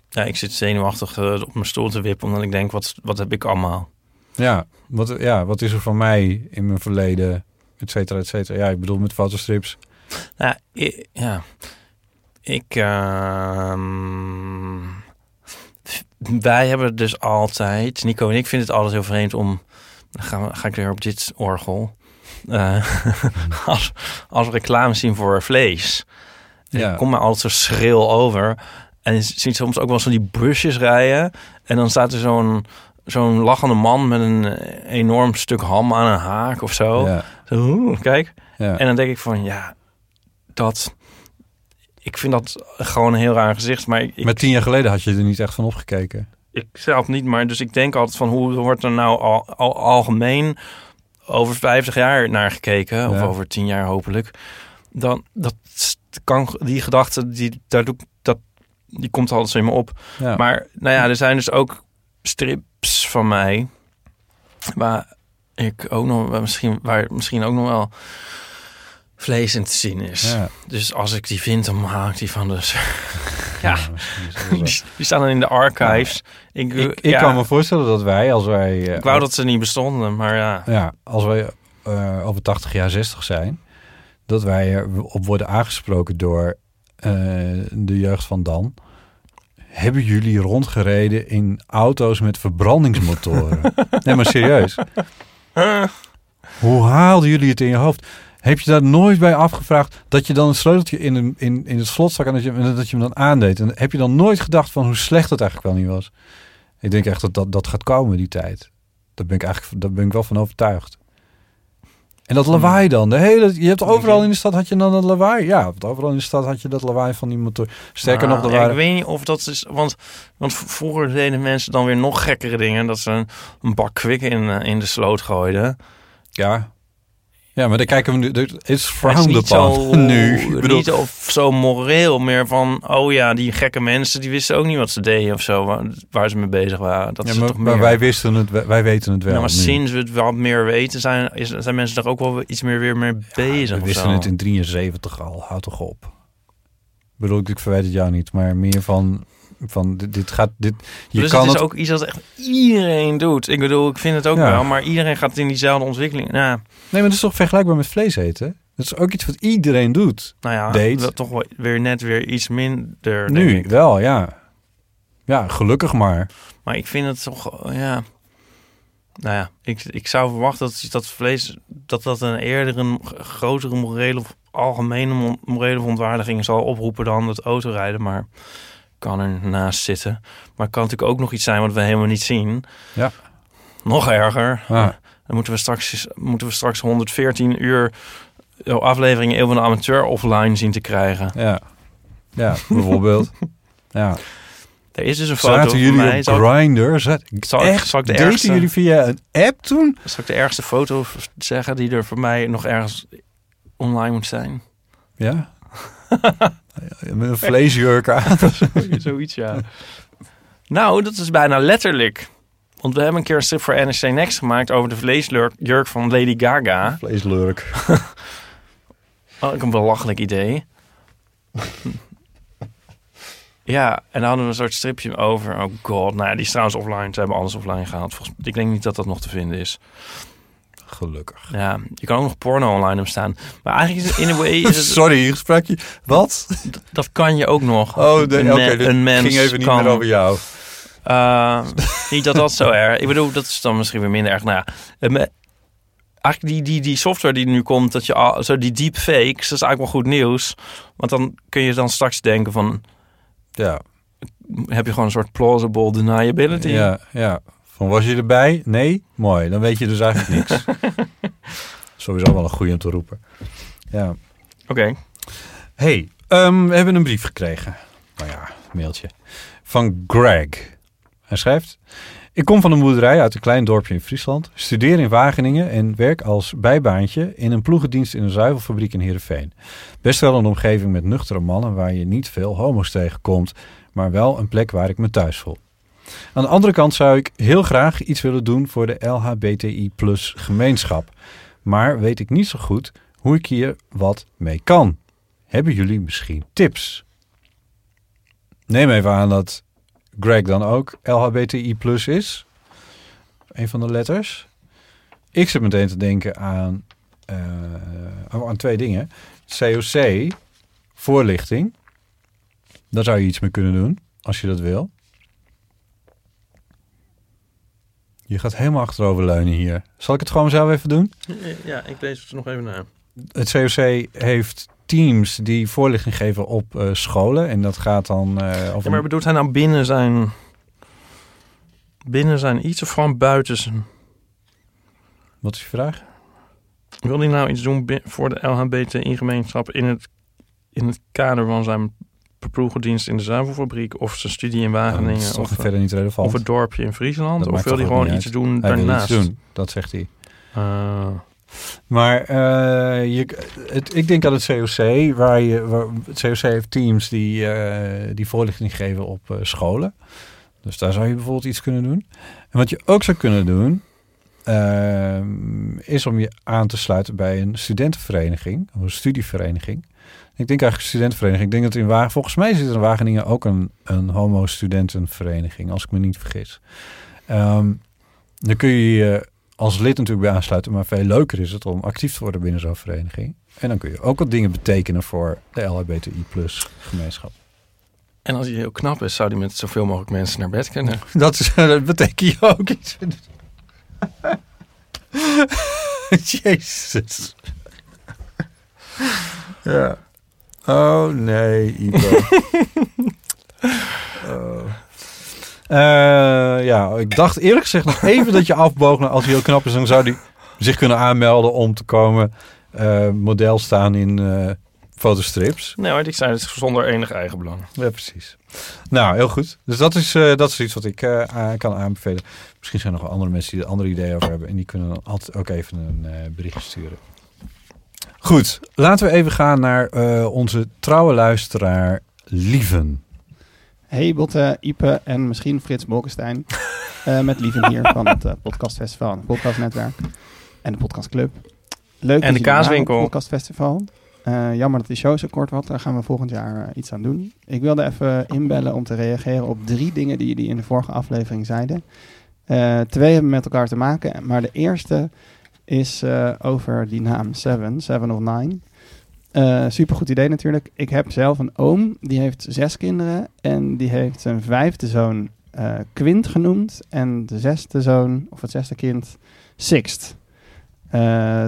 Ja, ik zit zenuwachtig eh, op mijn stoel te wippen, omdat ik denk, wat, wat heb ik allemaal? Ja wat, ja, wat is er van mij in mijn verleden? Et cetera, et cetera. Ja, ik bedoel met fotostrips. Nou, ja. Ik, ehm, wij hebben dus altijd, Nico en ik vinden het altijd heel vreemd om, dan gaan we, ga ik weer op dit orgel, eh, als, als we reclame zien voor vlees. Ja. Ik kom maar altijd zo schril over. En je ziet soms ook wel zo die busjes rijden. En dan staat er zo'n zo'n lachende man met een enorm stuk ham aan een haak of zo. Ja, Zo, kijk. ja. En dan denk ik van, ja, dat... Ik vind dat gewoon een heel raar gezicht. Maar ik, Maar tien jaar geleden had je er niet echt van opgekeken. ik zelf niet. Maar dus ik denk altijd van, hoe wordt er nou al, al- algemeen over 50 jaar naar gekeken? Of over 10 jaar hopelijk. Dan, dat kan, die gedachte, die, daar doe, ik- dat, die komt altijd in me op. Ja. Maar nou ja, er zijn dus ook strips van mij waar ik ook nog misschien waar misschien ook nog wel vlees in te zien is. ja. Dus als ik die vind, dan haal ik die van de. ja, die, staan dan in de archives. Ik, ik, kan me voorstellen dat wij, als wij... eh, ik wou dat ze niet bestonden, maar ja. Ja, als wij eh, over 80 jaar 60 zijn, dat wij erop worden aangesproken door eh, de jeugd van dan. Hebben jullie rondgereden in auto's met verbrandingsmotoren? nee, maar serieus. Hoe haalden jullie het in je hoofd? Heb je daar nooit bij afgevraagd dat je dan een sleuteltje in, een, in, in het slot stak en dat je, dat je hem dan aandeed? En heb je dan nooit gedacht van hoe slecht het eigenlijk wel niet was? Ik denk echt dat dat, dat gaat komen, die tijd. Daar ben ik eigenlijk daar ben ik wel van overtuigd. En dat lawaai dan. De hele, je hebt overal in de stad had je dan dat lawaai. Ja, overal in de stad had je dat lawaai van die motor. Sterker nog, Nou, er ja, waren... ik weet niet of dat is. Want, want vroeger deden mensen dan weer nog gekkere dingen. Dat ze een, een bak kwik in, eh, in de sloot gooiden. Ja. Ja, maar daar kijken we nu... Het is frowned niet upon nu. Ik bedoel, niet of zo moreel, meer van, oh ja, die gekke mensen, die wisten ook niet wat ze deden of zo, waar, waar ze mee bezig waren. Dat ja, is maar, toch maar meer. wij wisten het, wij, weten het wel. ja, maar nu. sinds we het wat meer weten, zijn, is, zijn mensen er ook wel iets meer weer mee bezig. We of wisten zo. het in 73 al. Houd toch op. Ik bedoel, ik verwijt het jou niet, maar meer van... Van dit, dit gaat, dit, je dus kan het is het, ook iets dat echt iedereen doet. Ik bedoel, ik vind het ook Ja. wel, maar iedereen gaat in diezelfde ontwikkeling. Nou, Nee, maar dat is toch vergelijkbaar met vlees eten? Dat is ook iets wat iedereen doet. nou ja, Deed. dat toch weer net weer iets minder. nu ik. wel, ja. Ja, gelukkig maar. Maar ik vind het toch, ja. Nou ja, ik, ik zou verwachten dat dat vlees, dat dat een eerder een grotere morele of algemene mo- morele verontwaardiging zal oproepen dan het autorijden. Maar kan er naast zitten. Maar kan natuurlijk ook nog iets zijn wat we helemaal niet zien. Ja. Nog erger. Ah. Dan moeten we straks, moeten we straks 114 uur eh, afleveringen Eeuw van de Amateur offline zien te krijgen. Ja, ja bijvoorbeeld. ja. Er is dus een foto Zaten van jullie mij. op Grindr? Zat, zal, ik- echt? zal ik de ergste... jullie via een app toen? Zal ik de ergste foto zeggen die er voor mij nog ergens online moet zijn? Ja. Met een vleesjurk aan. Zoiets, ja. Nou, dat is bijna letterlijk. Want we hebben een keer een strip voor NRC Next gemaakt over de vleesjurk van Lady Gaga. Vleeslurk. Oh, ik een belachelijk idee. Ja, en dan hadden we een soort stripje over. Oh god, nou ja, die is trouwens offline. Ze hebben alles offline gehaald. Volgens, ik denk niet dat dat nog te vinden is. Gelukkig. Ja, je kan ook nog porno online op staan. Maar eigenlijk is het in a way... Is het, Sorry, sprak je. Wat? dat kan je ook nog. Oh, nee, Een oké. een mens ging even niet kan- meer over jou. Uh, niet dat dat zo erg. Ik bedoel, dat is dan misschien weer minder erg. Nou ja, eigenlijk die, die, die software die nu komt, dat je al, zo die deepfakes, dat is eigenlijk wel goed nieuws. Want dan kun je dan straks denken van, Ja, heb je gewoon een soort plausible deniability? ja, ja. Van was je erbij? Nee? Mooi. Dan weet je dus eigenlijk niks. Sowieso wel een goeie om te roepen. Ja. Oké. Hey, ehm, we hebben een brief gekregen. Nou ja, mailtje. Van Greg. Hij schrijft... Ik kom van een boerderij uit een klein dorpje in Friesland. Studeer in Wageningen en werk als bijbaantje in een ploegendienst in een zuivelfabriek in Heerenveen. Best wel een omgeving met nuchtere mannen waar je niet veel homo's tegenkomt, maar wel een plek waar ik me thuis voel. Aan de andere kant zou ik heel graag iets willen doen voor de LHBTI plus gemeenschap. Maar weet ik niet zo goed hoe ik hier wat mee kan. Hebben jullie misschien tips? Neem even aan dat Greg dan ook LHBTI plus is. Een van de letters. Ik zit meteen te denken aan, eh, aan twee dingen. COC, voorlichting. Daar zou je iets mee kunnen doen, als je dat wil. Je gaat helemaal achteroverleunen hier. Zal ik het gewoon zelf even doen? Ja, ik lees het nog even na. Het COC heeft teams die voorlichting geven op eh, scholen. En dat gaat dan eh over... Ja, maar bedoelt hij nou binnen zijn, binnen zijn iets of gewoon buiten zijn? Wat is je vraag? Wil hij nou iets doen voor de LHBTI-gemeenschap in het, in het kader van zijn ploegendienst in de zuivelfabriek of zijn studie in Wageningen of, eh, verder niet relevant. of het dorpje in Friesland? Dat of wil hij gewoon iets uit. doen Hij daarnaast? iets doen, dat zegt hij. Ah. Maar eh, je, het, ik denk aan het COC, waar je, waar, het COC heeft teams die, eh, die voorlichting geven op eh, scholen. Dus daar zou je bijvoorbeeld iets kunnen doen. En wat je ook zou kunnen doen, ehm, is om je aan te sluiten bij een studentenvereniging, of een studievereniging. Ik denk eigenlijk studentenvereniging. Ik denk dat in Wageningen, volgens mij zit er in Wageningen ook een, een homo-studentenvereniging, als ik me niet vergis. Ehm, dan kun je je als lid natuurlijk bij aansluiten, maar veel leuker is het om actief te worden binnen zo'n vereniging. En dan kun je ook wat dingen betekenen voor de LHBTI plus gemeenschap. En als hij heel knap is, zou hij met zoveel mogelijk mensen naar bed kunnen. Dat, is, dat betekent je ook iets. Jezus. Ja. Oh nee, oh. Eh, ja, ik dacht eerlijk gezegd nog even dat je afboog. Als hij heel knap is, dan zou hij zich kunnen aanmelden om te komen eh, model staan in eh, fotostrips. Nee ik zei het zonder enig eigenbelang. Ja, precies. Nou, heel goed. Dus dat is, dat is iets wat ik kan aanbevelen. Misschien zijn er nog andere mensen die er andere ideeën over hebben. En die kunnen dan altijd ook even een berichtje sturen. Goed, laten we even gaan naar eh, onze trouwe luisteraar Lieven. Hey Botte, Ipe en misschien Frits Bolkestein. Eh, met Lieven hier van het eh, podcastfestival en het podcastnetwerk. En de podcastclub. Leuk En dat de kaaswinkel. het podcastfestival. Eh, jammer dat die show zo kort wordt. Daar gaan we volgend jaar iets aan doen. Ik wilde even inbellen om te reageren op drie dingen die jullie in de vorige aflevering zeiden. Eh, twee hebben met elkaar te maken. Maar de eerste is eh, over die naam Seven, Seven of Nine. Eh supergoed idee natuurlijk. Ik heb zelf een oom, die heeft zes kinderen. En die heeft zijn vijfde zoon eh, Quint genoemd. En de zesde zoon, of het zesde kind, Sixt.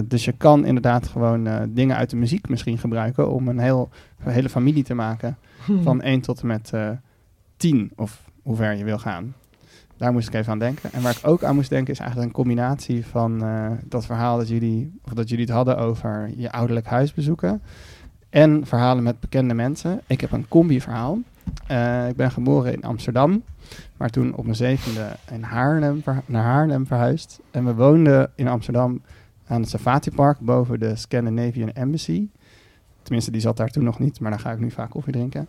Dus je kan inderdaad gewoon dingen uit de muziek misschien gebruiken om een, heel, een hele familie te maken. Van 1 tot en met eh 10, of hoe ver je wil gaan. Daar moest ik even aan denken. En waar ik ook aan moest denken is eigenlijk een combinatie van eh, dat verhaal dat jullie, of dat jullie het hadden over je ouderlijk huis bezoeken. En verhalen met bekende mensen. Ik heb een combi-verhaal. Eh, ik ben geboren in Amsterdam, maar toen op mijn zevende in Haarlem, naar Haarlem verhuisd. En we woonden in Amsterdam aan het Safati Park boven de Scandinavian Embassy. Tenminste, die zat daar toen nog niet, maar daar ga ik nu vaak koffie drinken.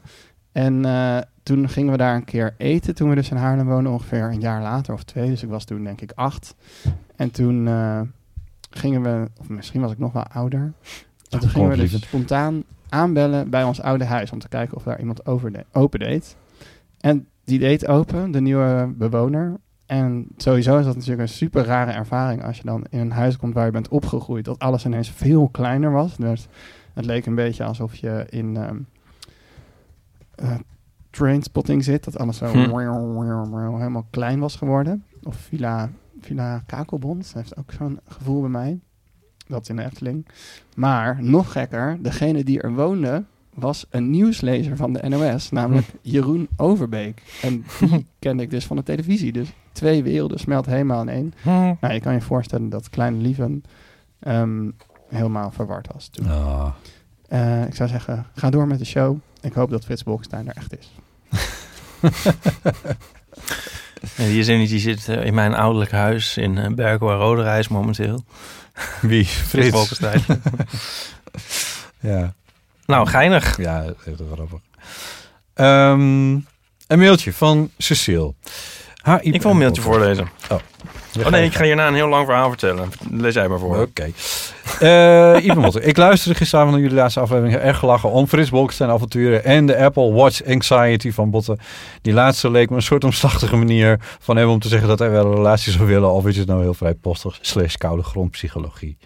En eh, toen gingen we daar een keer eten, toen we dus in Haarlem woonden, ongeveer een jaar later of twee. Dus ik was toen denk ik acht. En toen eh, gingen we, of misschien was ik nog wel ouder. En toen gingen we dus spontaan aanbellen bij ons oude huis om te kijken of daar iemand over de- open deed. En die deed open, de nieuwe bewoner. En sowieso is dat natuurlijk een super rare ervaring als je dan in een huis komt waar je bent opgegroeid, dat alles ineens veel kleiner was. Dus het leek een beetje alsof je in ehm eh, Trainspotting zit, dat alles zo Hm. helemaal klein was geworden. Of Villa, Villa Kakelbond, dat heeft ook zo'n gevoel bij mij. Dat is in de Efteling. Maar nog gekker, degene die er woonde, was een nieuwslezer van de NOS, namelijk Jeroen Overbeek. En die kende ik dus van de televisie. Dus twee werelden smelten helemaal in één. Nou, je kan je voorstellen dat Kleine Lieven ehm, helemaal verward was toen. Ah. Eh, ik zou zeggen, ga door met de show. Ik hoop dat Frits Bolkestein er echt is. En die, is in, die zit eh, in mijn ouderlijk huis in uh, Berkel en Roderijs momenteel. Wie? Frits Frits. Bolkestein. Ja. nou, geinig. Ja, heel grappig. Ehm, een mailtje van Cecile. Ik wil een mailtje voorlezen. Oh, Oh nee, ik ga hierna een heel lang verhaal vertellen. Lees jij maar voor. Oké. Eh Ivan Motter, ik luisterde gisteravond naar jullie laatste aflevering. Erg gelachen om Frits Bolkestein avonturen en de Apple Watch Anxiety van Botten. Die laatste leek me een soort omslachtige manier van hem om te zeggen dat hij wel een relatie zou willen. Of is het nou heel vrijpostig slash koude grondpsychologie.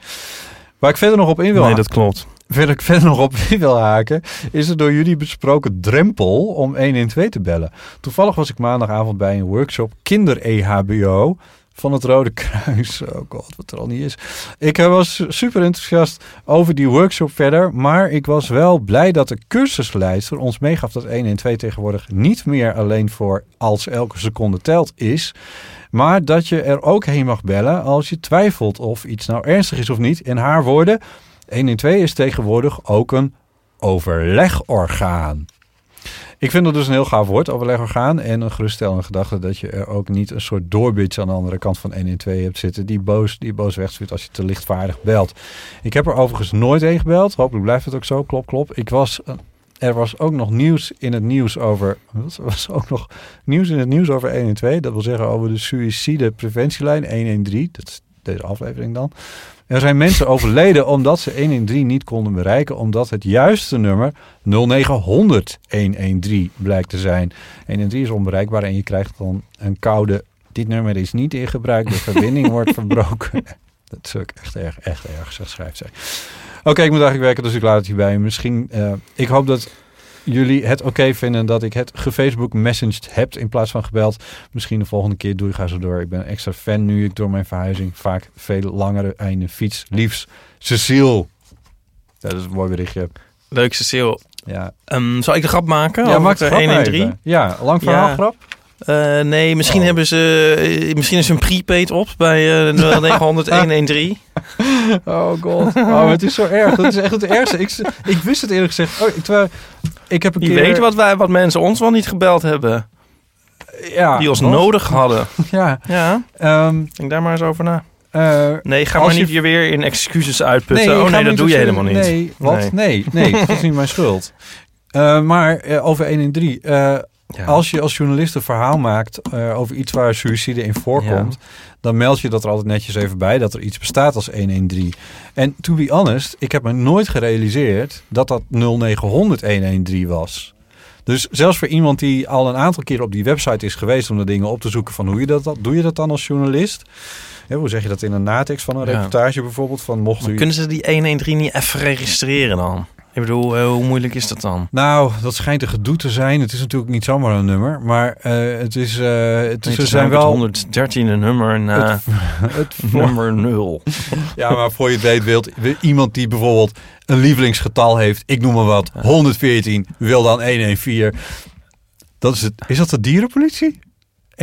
Waar ik verder nog op in wil Nee, dat klopt. Verder ik verder nog op in wil haken, is het door jullie besproken drempel om 112 te bellen. Toevallig was ik maandagavond bij een workshop kinder-EHBO van het Rode Kruis. Oh god, wat er al niet is. Ik eh, was super enthousiast over die workshop verder, maar ik was wel blij dat de cursusleider ons meegaf dat 112 tegenwoordig niet meer alleen voor als elke seconde telt is, maar dat je er ook heen mag bellen als je twijfelt of iets nou ernstig is of niet. In haar woorden, 112 is tegenwoordig ook een overlegorgaan. Ik vind dat dus een heel gaaf woord, overlegorgaan. En een geruststellende gedachte dat je er ook niet een soort doorbits aan de andere kant van 112 hebt zitten. Die boos, die boos wegstuurt als je te lichtvaardig belt. Ik heb er overigens nooit heen gebeld. Hopelijk blijft het ook zo. Klop, klop. Ik was, eh, er was ook nog nieuws in het nieuws over. Er was ook nog nieuws in het nieuws over 112. Dat wil zeggen over de suïcidepreventielijn 113. Dat deze aflevering dan. Er zijn mensen overleden omdat ze 113 niet konden bereiken, omdat het juiste nummer 0900 113 blijkt te zijn. 113 is onbereikbaar en je krijgt dan een koude. Dit nummer is niet in gebruik, de verbinding wordt verbroken. Dat is ook echt erg, echt erg, zegt schrijft zij. Oké, ik moet eigenlijk werken, dus ik laat het hierbij. Misschien, uh, ik hoop dat jullie het oké okay vinden dat ik het gefacebook messaged heb in plaats van gebeld. Misschien de volgende keer doe ik ga zo door. Ik ben extra fan nu ik door mijn verhuizing vaak veel langere einde fiets. Liefst Cecile. Dat is een mooi berichtje. Leuk Cecile. Ja. Um, zal ik de grap maken? Ja, maak de grap 1 en 3. Ja, lang verhaal ja. grap. Uh, nee, misschien Oh. hebben ze uh, misschien is een prepaid op bij uh, 900 113. Oh god. Oh, het is zo erg. Dat is echt het ergste. Ik, ik wist het eerlijk gezegd. Oh, ik, terwijl, ik heb een Je keer... weet wat, wij, wat mensen ons wel niet gebeld hebben. Ja, die ons wat? nodig hadden. Ja. Ja. Um, Denk daar maar eens over na. Uh, nee, ga maar niet je... weer in excuses uitputten. Nee, oh nee, dat doe je dus- helemaal niet. Nee, wat? Nee, nee, nee dat is niet mijn schuld. Uh, maar uh, over 1 en 3. Ja. als je als journalist een verhaal maakt eh, over iets waar suïcide in voorkomt, dan meld je dat er altijd netjes even bij dat er iets bestaat als 113. En to be honest, ik heb me nooit gerealiseerd dat dat 0900 113 was. Dus zelfs voor iemand die al een aantal keer op die website is geweest om de dingen op te zoeken van hoe je dat, doe je dat dan als journalist? Ja, hoe zeg je dat in een natekst van een reportage bijvoorbeeld? Van mocht u... kunnen ze die 113 niet even registreren dan? Ik bedoel, eh, hoe moeilijk is dat dan? Nou, dat schijnt een gedoe te zijn. Het is natuurlijk niet zomaar een nummer, maar eh, het is. eh het is, Het er zijn wel. 113e nummer na Het, nummer 0. ja, maar voor je het weet, wilt iemand die bijvoorbeeld een lievelingsgetal heeft, ik noem maar wat, 114, wil dan 114. Dat is het. Is dat de dierenpolitie?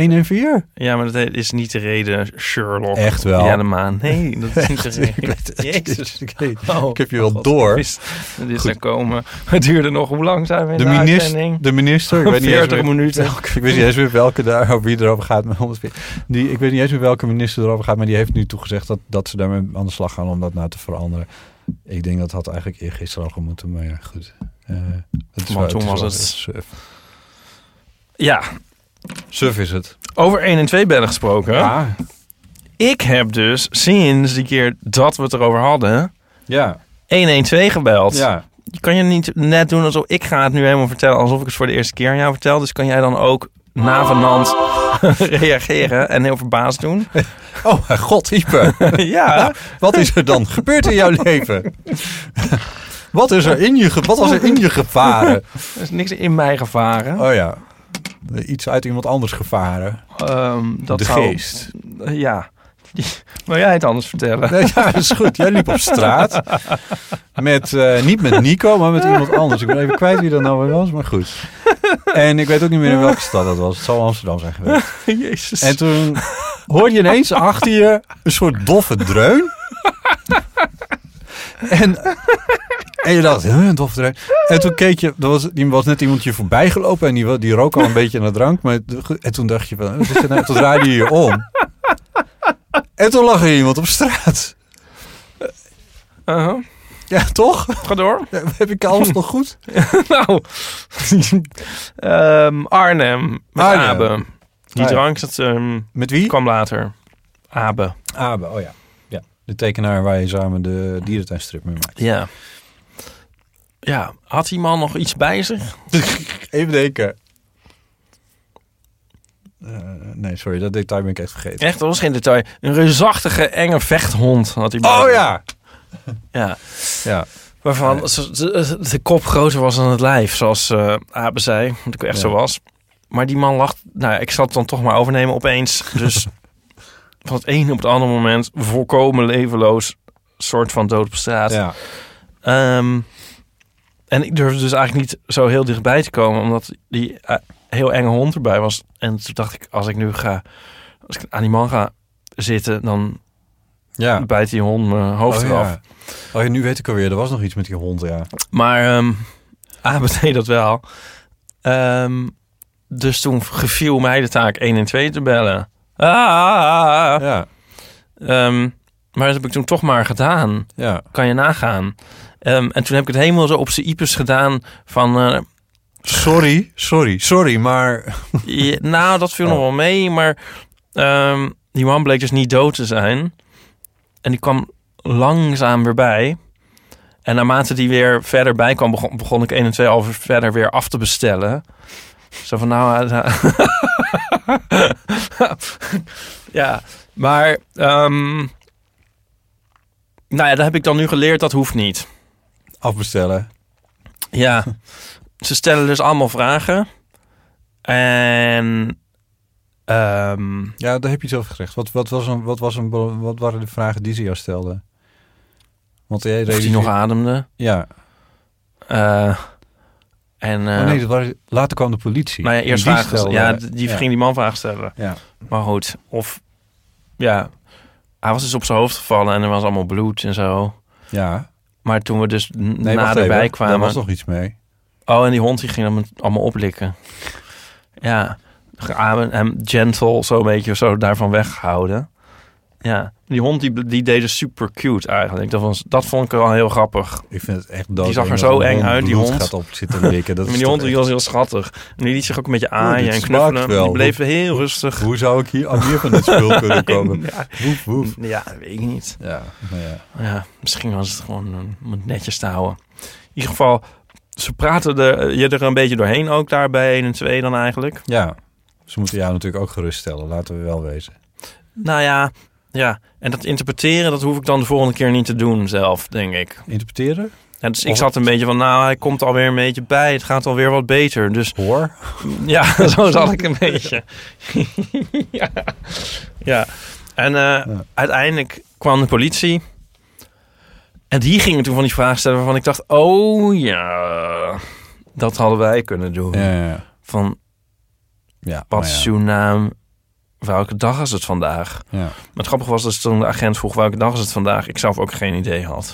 114? Ja, maar dat is niet de reden, Sherlock. Echt wel? Ja, de maan. Nee, dat is niet de reden. Het. Jezus. Ik, Oh, heb je wel God, door. Dit is er komen. Het duurde nog, hoe lang zijn we in De, de, minister, uitzending? de minister, ik weet niet eens 40 meer, minuten. welke- ik weet niet eens meer welke daar, over wie erover gaat. Met 140. die, ik weet niet eens meer welke minister erover gaat, maar die heeft nu toegezegd dat, dat ze daarmee aan de slag gaan om dat nou te veranderen. Ik denk dat had eigenlijk eergisteren al gemoeten, maar ja, goed. Het is wel- toen is was het-. Ja, Suf is het. over 1 en 2 bellen gesproken. Ja. Ik heb dus sinds die keer dat we het erover hadden, Ja. 112 gebeld. Ja. Kan je niet net doen alsof ik ga het nu helemaal vertellen, alsof ik het voor de eerste keer aan jou vertel. Dus kan jij dan ook navenant reageren en heel verbaasd doen? Oh, mijn god, Ipe. ja. Wat is er dan gebeurd in jouw leven? wat, is er in je, wat was er in je gevaren? Er is niks in mij gevaren. Oh ja. Iets uit iemand anders gevaren. Ehm, dat de zou- geest. Eh, ja. Wil jij het anders vertellen? Nee, ja, dat is goed. Jij liep op straat. Met, eh, niet met Nico, maar met iemand anders. Ik ben even kwijt wie dat nou weer was, maar goed. En ik weet ook niet meer in welke stad dat was. Het zal Amsterdam zijn geweest. Jezus. En toen hoorde je ineens achter je een soort doffe dreun. En, en je dacht, huh, een doffe dreun. En toen keek je, er was, die was net iemand je voorbij gelopen en die, die rook al een beetje naar drank. Maar, en toen dacht je van, wat is nou? Toen draaide je je om. En toen lag er iemand op straat. Uh-huh. Ja, toch? Ga door. Heb ik alles nog goed? nou, Ehm, Arnhem met Arnhem. Abe. Die drank dat ehm, Met wie? kwam later. Abe. Abe, oh ja. De tekenaar waar je samen de dierentuinstrip mee maakt. Ja. Ja, had die man nog iets bij zich? Even denken. Eh, nee, sorry, dat detail ben ik echt vergeten. Echt, dat was geen detail. Een reusachtige, enge vechthond had hij Oh ja! Ja. Ja. Waarvan de, de kop groter was dan het lijf, zoals eh Abe zei. Dat ik echt Ja. zo was. Maar die man lacht. Nou, ik zal het dan toch maar overnemen opeens. Dus van het ene op het andere moment volkomen levenloos, soort van dood op straat. Ja. Ehm, en ik durfde dus eigenlijk niet zo heel dichtbij te komen, omdat die eh, heel enge hond erbij was. En toen dacht ik, als ik nu ga, als ik aan die man ga zitten, dan Ja. bijt die hond mijn hoofd oh, eraf. ja. Oh ja, nu weet ik alweer. Er was nog iets met die hond, ja. Maar um, Abe deed dat wel. Ehm, dus toen geviel mij de taak 1 en 2 te bellen. Ah, Ja. Ehm, maar dat heb ik toen toch maar gedaan. Ja. Kan je nagaan. Ehm, en toen heb ik het helemaal zo op zijn ipes gedaan van... eh, Sorry, sorry, sorry, maar... je- nou, dat viel nog wel mee, maar ehm, die man bleek dus niet dood te zijn. En die kwam langzaam weer bij. En naarmate die weer verder bij kwam, begon, begon ik 1 en 2 al verder weer af te bestellen. Zo van nou... eh, ja, maar... ehm, nou ja, dat heb ik dan nu geleerd, dat hoeft niet. Afbestellen. Ja, ze stellen dus allemaal vragen. En... ehm, Ja, daar heb je iets over gezegd. Wat, wat, was een, wat, was een, wat waren de vragen die ze jou stelden? Want jij die realiseert- nog ademde. Ja. Eh, en, eh, oh nee, dat waren, later kwam de politie. maar ja, eerst die vragen. stelde- ja, die ja. ging die man vragen stellen. Ja. Maar goed, of ja, hij was dus op zijn hoofd gevallen en er was allemaal bloed en zo. Ja. Maar toen we dus Nee, naderbij kwamen. Daar was nog iets mee. Oh, en die hond die ging hem allemaal oplikken. Ja, hem gentle zo een beetje zo daarvan weghouden. Ja, die hond die, die deed dus super cute eigenlijk. Dat, was, dat vond ik wel heel grappig. Ik vind het echt dood. Die zag er zo eng uit, die hond. gaat op zitten likken. Dat maar die hond die was heel schattig. En die liet zich ook een beetje aaien dit en knuffelen. wel. Die bleef heel rustig. Hoe zou ik hier aan meer van dit spul kunnen komen? Ja. Woef, woef. Ja, dat weet ik niet. Ja, ja. Ja, misschien was het gewoon eh, om het netjes te houden. In ieder geval, ze praten er, je er een beetje doorheen ook daar bij 1 en 2 dan eigenlijk. Ja, ze moeten jou natuurlijk ook geruststellen, laten we wel wezen. Nou ja, ja. En dat interpreteren, dat hoef ik dan de volgende keer niet te doen zelf, denk ik. Interpreteren? Ja, dus ik zat een beetje van, nou, hij komt alweer een beetje bij. Het gaat alweer wat beter. Dus Hoor? ja, zo zat ik een beetje. ja. ja. En eh, uiteindelijk kwam de politie. En die gingen toen van die vragen stellen waarvan ik dacht... Oh ja, dat hadden wij kunnen doen. Ja. Van, ja wat is uw naam? Welke dag is het vandaag? Ja. Maar het grappige was dat toen de agent vroeg welke dag is het vandaag... ik zelf ook geen idee had.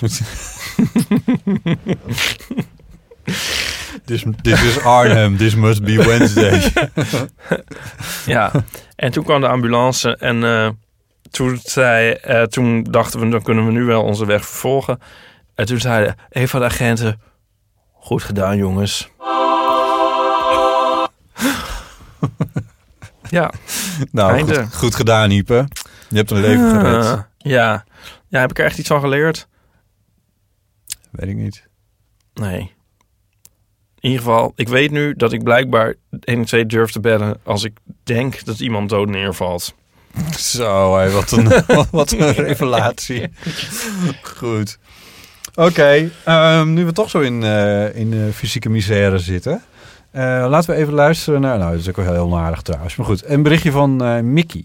This, this is Arnhem, this must be Wednesday. Ja, en toen kwam de ambulance en eh, toen, zei, eh, toen dachten we, dan kunnen we nu wel onze weg vervolgen. En toen zeiden een van de agenten, goed gedaan jongens. ja. nou, goed, goed gedaan, Ipe. Je hebt een leven gered. Ah, ja. ja, heb ik er echt iets van geleerd? Weet ik niet. Nee. In ieder geval, ik weet nu dat ik blijkbaar 1 en 2 durf te bellen als ik denk dat iemand dood neervalt. Zo, hé, wat, een, wat een revelatie. Goed. Oké, ehm, nu we toch zo in, eh, in eh, fysieke misère zitten... eh, laten we even luisteren naar... Nou, dat is ook wel heel onaardig trouwens. Maar goed, een berichtje van eh Mickey.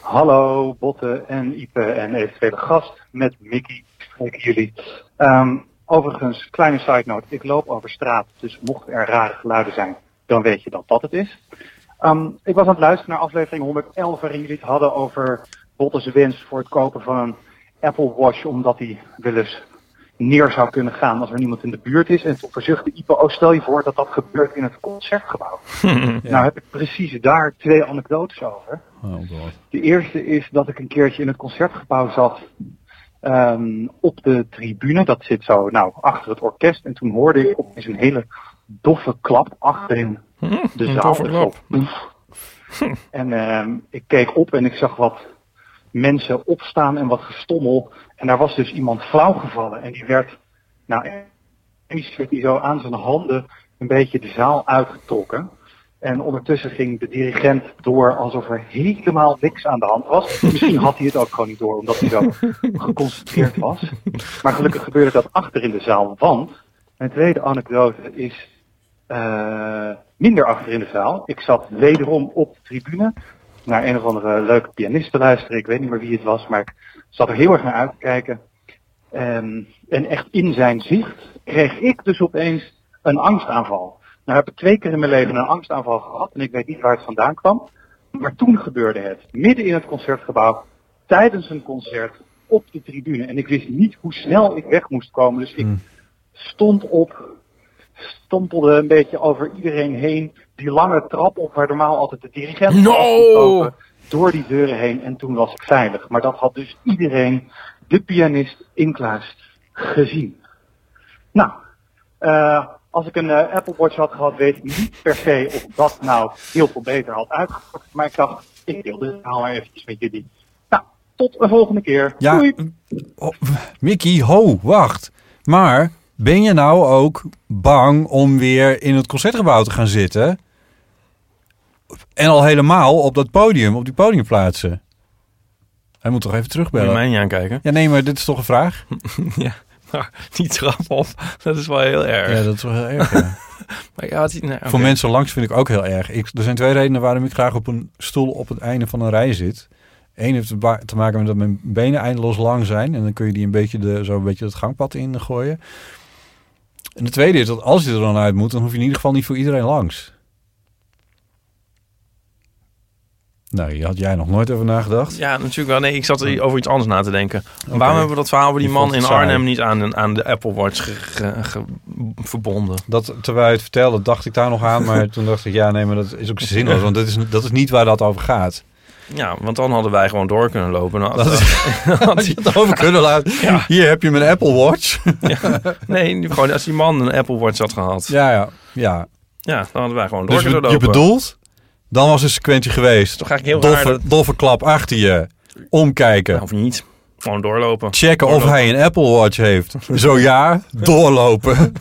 Hallo Botte en Ipe en eventuele gast met Mickey spreken jullie. Ehm, overigens, kleine side note, ik loop over straat, dus mochten er rare geluiden zijn, dan weet je dat dat het is. Ehm, ik was aan het luisteren naar aflevering 111 waarin jullie het hadden over Botte's wens voor het kopen van een Apple Watch, omdat hij wel neer zou kunnen gaan als er niemand in de buurt is. En toen verzuchtte Ipe, oh stel je voor dat dat gebeurt in het concertgebouw. Nou heb ik precies daar twee anekdotes over. Oh god. De eerste is dat ik een keertje in het concertgebouw zat ehm, op de tribune. Dat zit zo nou, achter het orkest. En toen hoorde ik opeens een hele doffe klap achterin de een zaal. klap. En ehm, ik keek op en ik zag wat mensen opstaan en wat gestommel. En daar was dus iemand flauw gevallen. En die werd, nou, ineens werd die zo aan zijn handen een beetje de zaal uitgetrokken. En ondertussen ging de dirigent door alsof er helemaal niks aan de hand was. Misschien had hij het ook gewoon niet door, omdat hij zo geconcentreerd was. Maar gelukkig gebeurde dat achter in de zaal, want mijn tweede anekdote is eh, minder achter in de zaal. Ik zat wederom op de tribune naar een of andere leuke pianist te luisteren. Ik weet niet meer wie het was, maar ik zat er heel erg naar uit te kijken. Ehm, en echt in zijn zicht kreeg ik dus opeens een angstaanval. Nou heb ik twee keer in mijn leven een angstaanval gehad en ik weet niet waar het vandaan kwam. Maar toen gebeurde het, midden in het concertgebouw, tijdens een concert, op de tribune. En ik wist niet hoe snel ik weg moest komen, dus ik stond op, stompelde een beetje over iedereen heen, die lange trap op waar normaal altijd de dirigent No! door die deuren heen en toen was ik veilig. Maar dat had dus iedereen, de pianist Inklaas, gezien. Nou, eh, als ik een eh, Apple Watch had gehad, weet ik niet per se of dat nou heel veel beter had uitgepakt. Maar ik dacht, ik deel dit verhaal maar eventjes met jullie. Nou, tot een volgende keer. Ja, Doei! oh, Mickey, ho, wacht. Maar ben je nou ook bang om weer in het concertgebouw te gaan zitten? En al helemaal op dat podium, op die podiumplaatsen? Hij moet toch even Moet je terugbellen? mij niet aankijken? Ja, nee, maar dit is toch een vraag? ja, maar die trap op, dat is wel heel erg. Ja, dat is wel heel erg. ja. Maar ja. Voor mensen langs vind ik ook heel erg. Ik, er zijn twee redenen waarom ik graag op een stoel op het einde van een rij zit. Eén heeft te maken met dat mijn benen eindeloos lang zijn. En dan kun je die een beetje de, zo een beetje het gangpad in gooien. En de tweede is dat als je er dan uit moet, dan hoef je in ieder geval niet voor iedereen langs. Nou, hier had jij nog nooit over nagedacht. Ja, natuurlijk wel. Nee, ik zat er over iets anders na te denken. Waarom hebben we dat verhaal over die Je man in saai. Arnhem niet aan, de- aan de Apple Watch ge- ge- ge- verbonden? Dat, terwijl je het vertelde, dacht ik daar nog aan. Maar toen dacht ik, ja, nee, maar dat is ook zinloos. Want dat is, dat is niet waar dat over gaat. Ja, want dan hadden wij gewoon door kunnen lopen. Nou, Dat Had je het over kunnen laten. Ja. Hier heb je mijn Apple Watch. nee, gewoon als die man een Apple Watch had gehad. ja, ja, ja. Ja, dan hadden wij gewoon door Dus kunnen je lopen. bedoelt, dan was een sequentie geweest. Toch eigenlijk heel Doffe, doffe klap achter je. Omkijken. Of niet. Gewoon doorlopen. Checken of hij een Apple Watch heeft. Zo ja, doorlopen.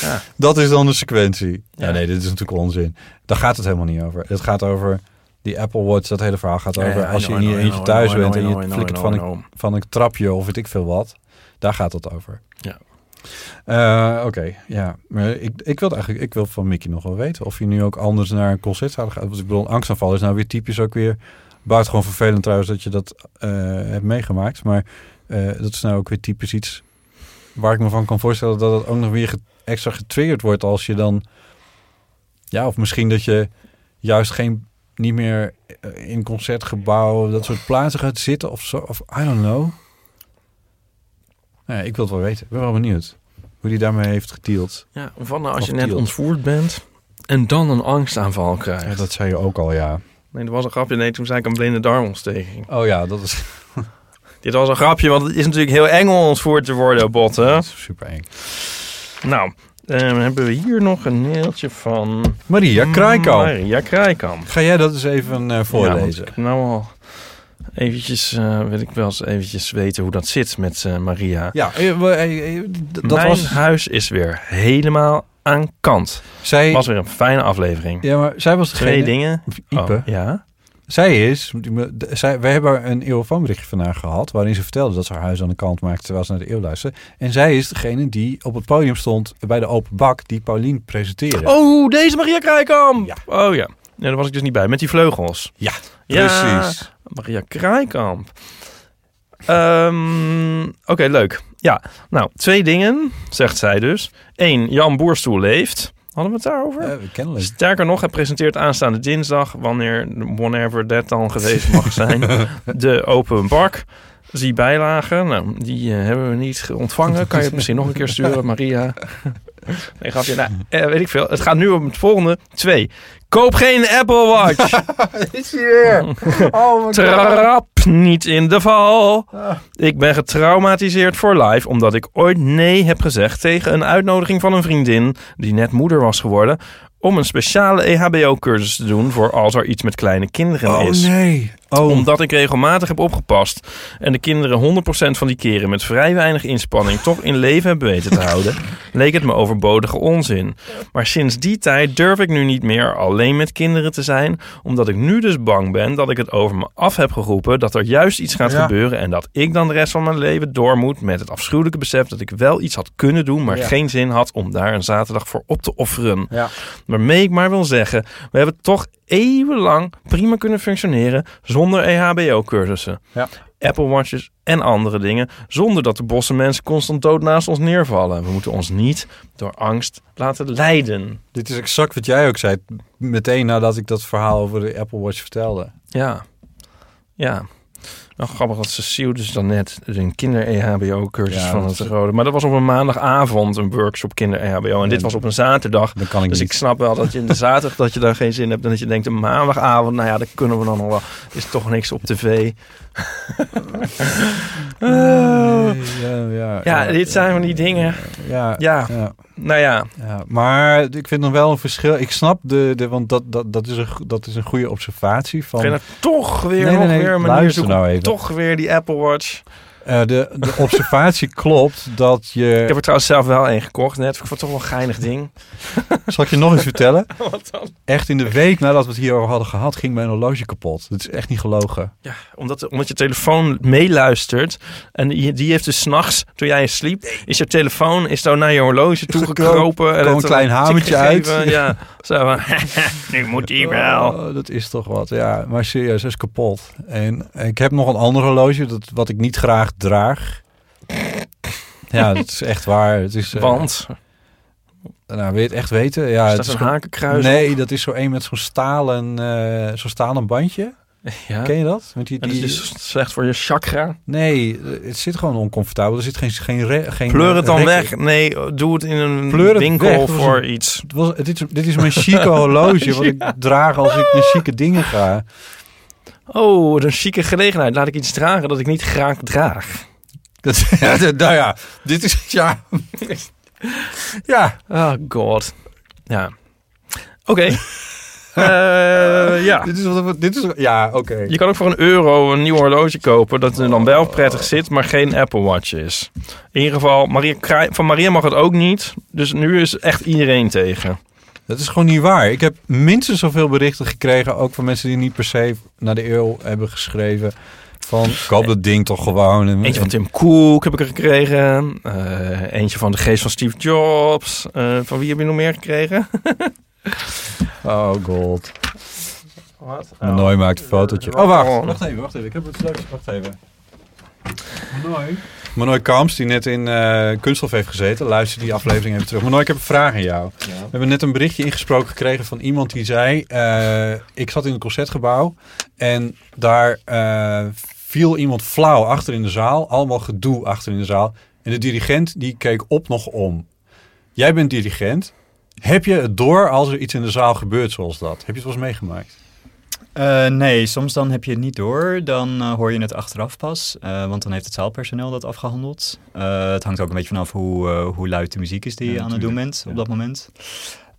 Ja. Dat is dan de sequentie. Ja, Ja. nee, dit is natuurlijk onzin. Daar gaat het helemaal niet over. Het gaat over die Apple Watch. Dat hele verhaal gaat over als je in je eentje thuis bent en je flikkert van een, van een trapje of weet ik veel wat. Daar gaat het over. Ja. Eh, Oké, ja. Maar ik, ik wil eigenlijk, ik wil van Mickey nog wel weten of je nu ook anders naar een concert zou gaan. Want ik bedoel, angstaanval is nou weer typisch ook weer buitengewoon vervelend trouwens dat je dat eh, hebt meegemaakt. Maar eh, dat is nou ook weer typisch iets waar ik me van kan voorstellen dat het ook nog weer extra getriggerd wordt als je dan, ja, of misschien dat je juist geen niet meer in concertgebouw dat soort plaatsen gaat zitten of zo, of I don't know. Ja, ik wil het wel weten. Ik ben wel benieuwd hoe die daarmee heeft gedeeld. Ja, van nou als je net ontvoerd bent en dan een angstaanval krijgt. Ja, dat zei je ook al, ja. Nee, dat was een grapje. Nee, toen zei ik een blinde darmontsteking. Oh ja, dat is Dit was een grapje, want het is natuurlijk heel eng om ontvoerd te worden, botten. super eng. Nou, eh, hebben we hier nog een mailtje van... Maria Kraaikamp. Maria Kraaikamp. Ga jij dat eens even Ja, voorlezen? nou al eventjes, eh, wil ik wel eens eventjes weten hoe dat zit met eh, Maria. Ja, eh, we- dat Mijn was... huis is weer helemaal aan kant. Zij, was weer een fijne aflevering. ja, maar zij was degene... Twee dingen. Ipe. Oh, ja. Zij is... Zij, wij hebben een eeuwfoonberichtje van haar gehad... waarin ze vertelde dat ze haar huis aan de kant maakte... terwijl ze naar de eeuw luisterde. En zij is degene die op het podium stond... bij de open bak die Paulien presenteerde. Oh, deze Maria Kraaikamp. Oh ja. Nee, daar was ik dus niet bij. Met die vleugels. Ja, Ja, precies. Maria Kraaikamp. Ehm, Oké, leuk. Ja, nou, twee dingen, zegt zij dus. Eén, Jan Boerstoel leeft. Hadden we het daarover? Eh, kennelijk. Sterker nog, hij presenteert aanstaande dinsdag, wanneer, whenever dat dan geweest mag zijn, de open bak. Zie bijlagen. Nou, die eh, hebben we niet ge- ontvangen. Kan je het misschien nog een keer sturen, Maria? Nee, grapje. Nou, eh, weet ik veel. Het gaat nu om het volgende. Twee. Koop geen Apple Watch. Is hij weer? Oh, Trap niet in de val. Ik ben getraumatiseerd voor life omdat ik ooit nee heb gezegd tegen een uitnodiging van een vriendin die net moeder was geworden om een speciale EHBO-cursus te doen voor als er iets met kleine kinderen Oh is nee. Oh, omdat ik regelmatig heb opgepast en de kinderen 100% van die keren met vrij weinig inspanning toch in leven hebben weten te houden, leek het me overbodige onzin. Maar sinds die tijd durf ik nu niet meer alleen met kinderen te zijn, omdat ik nu dus bang ben dat ik het over me af heb geroepen dat er juist iets gaat Ja. gebeuren en dat ik dan de rest van mijn leven door moet met het afschuwelijke besef dat ik wel iets had kunnen doen, maar Ja. geen zin had om daar een zaterdag voor op te offeren. Ja. Waarmee ik maar wil zeggen, we hebben toch eeuwenlang prima kunnen functioneren zonder EHBO-cursussen. Ja. Apple Watches en andere dingen, zonder dat de bossen mensen constant dood naast ons neervallen. We moeten ons niet door angst laten leiden. Dit is exact wat jij ook zei. Meteen nadat ik dat verhaal over de Apple Watch vertelde. Ja, ja. Nou, grappig dat Cecile dus dan net een kinder-EHBO-cursus Ja, van het Rode. Maar dat was op een maandagavond een workshop kinder-EHBO. En dit was op een zaterdag. Dan kan ik Dus niet. ik snap wel dat je in de zaterdag dat je daar geen zin hebt. En dat je denkt een maandagavond, nou ja, dat kunnen we dan nog wel. Is toch niks op tv. Ja, ja, Ja, dit zijn van die dingen. Ja, Ja, nou ja. ja. Maar ik vind nog wel een verschil. Ik snap de, de want dat, dat, dat, is een, dat is een goede observatie van. Ga je nou toch weer Nee, nog nee, nee, weer een manier luister zoeken. nou even. Toch weer die Apple Watch. Eh, de, de observatie klopt dat je. Ik heb er trouwens zelf wel een gekocht net. Ik vond het toch wel een geinig ding. Zal ik je nog eens vertellen? Wat dan? Echt in de week nadat we het hierover hadden gehad, ging mijn horloge kapot. Dat is echt niet gelogen. Ja, omdat, omdat je telefoon meeluistert. En die, die heeft dus s'nachts, toen jij sliep, is je telefoon is zo naar je horloge toegekropen. en kwam een het klein hamertje uit. Ja, zo van, nu moet die wel. Oh, dat is toch wat. Ja, maar serieus, is kapot. En ik heb nog een ander horloge, dat, wat ik niet graag draag. Ja, dat is echt waar. Het is, eh, Want, nou, wil je het echt weten? Ja, is het is een gewoon- hakenkruis? Nee, dat is zo een met zo'n stalen, eh zo'n stalen bandje. Ja. Ken je dat? Met die, die... is dus slecht voor je chakra. Nee, het zit gewoon oncomfortabel. Er zit geen... geen, re- geen Pleur het dan rek- weg. Nee, doe het in een Pleur het winkel voor een- iets. Het was, dit, is, dit is mijn chique horloge, wat ik draag als ik naar chique dingen ga. Oh, wat een chique gelegenheid. Laat ik iets dragen dat ik niet graag draag. Dat, ja, nou ja, dit is... Ja, ja Oh god. Ja. Oké. Eh, ja. dit is wat... Dit is, ja, oké. Je kan ook voor een euro een nieuw horloge kopen dat er dan wel prettig zit, maar geen Apple Watch is. In ieder geval, Maria, van Maria mag het ook niet. Dus nu is echt iedereen tegen. Dat is gewoon niet waar. Ik heb minstens zoveel berichten gekregen, ook van mensen die niet per se naar de eeuw hebben geschreven. Van, koop dat ding toch gewoon. En, Eentje van Tim Cook heb ik er gekregen. Eh, eentje van de geest van Steve Jobs. Eh, van wie heb je nog meer gekregen? Oh god. Wat? Manoy maakt een fotootje. Oh, wacht. Oh. Wacht even, wacht even. Ik heb het straks. Wacht even. Manoy. Manoy Kamps, die net in eh Kunststof heeft gezeten. Luister die aflevering even terug. Manoy, ik heb een vraag aan jou. We hebben net een berichtje ingesproken gekregen van iemand die zei... eh, ik zat in een concertgebouw en daar eh, viel iemand flauw achter in de zaal. Allemaal gedoe achter in de zaal. En de dirigent die keek op nog om. Jij bent dirigent. Heb je het door als er iets in de zaal gebeurt zoals dat? Heb je het wel eens meegemaakt? Eh, nee, soms dan heb je het niet door. Dan eh, hoor je het achteraf pas. eh, want dan heeft het zaalpersoneel dat afgehandeld. Eh, het hangt ook een beetje vanaf hoe, hoe luid de muziek is die Ja, je aan het doen bent op dat moment.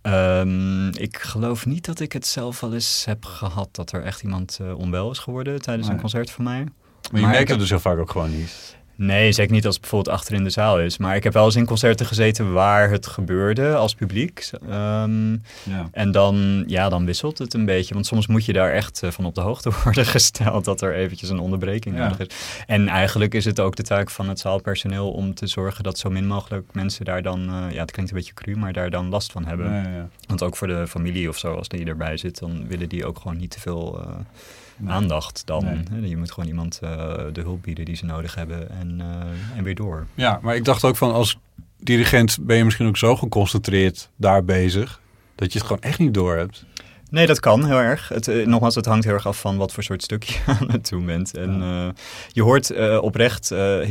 Ehm, ik geloof niet dat ik het zelf wel eens heb gehad dat er echt iemand onwel is geworden tijdens Nee. een concert van mij. Maar je Maar merkt heb- het dus heel vaak ook gewoon niet. Nee, zeker niet als het bijvoorbeeld achter in de zaal is. Maar ik heb wel eens in concerten gezeten waar het gebeurde als publiek. Ehm, Ja. en dan, ja, dan wisselt het een beetje. Want soms moet je daar echt eh, van op de hoogte worden gesteld dat er eventjes een onderbreking Ja. nodig is. En eigenlijk is het ook de taak van het zaalpersoneel om te zorgen dat zo min mogelijk mensen daar dan, eh, ja, het klinkt een beetje cru, maar daar dan last van hebben. Ja, ja. Want ook voor de familie of zo, als die erbij zit, dan willen die ook gewoon niet te veel eh, Nee. aandacht dan. Nee. Je moet gewoon iemand eh, de hulp bieden die ze nodig hebben en, eh, en weer door. Ja, maar ik dacht ook van als dirigent ben je misschien ook zo geconcentreerd daar bezig dat je het gewoon echt niet door hebt. Nee, dat kan heel erg. Het, eh, nogmaals, het hangt heel erg af van wat voor soort stuk je aan het doen bent. En eh, je hoort eh, oprecht,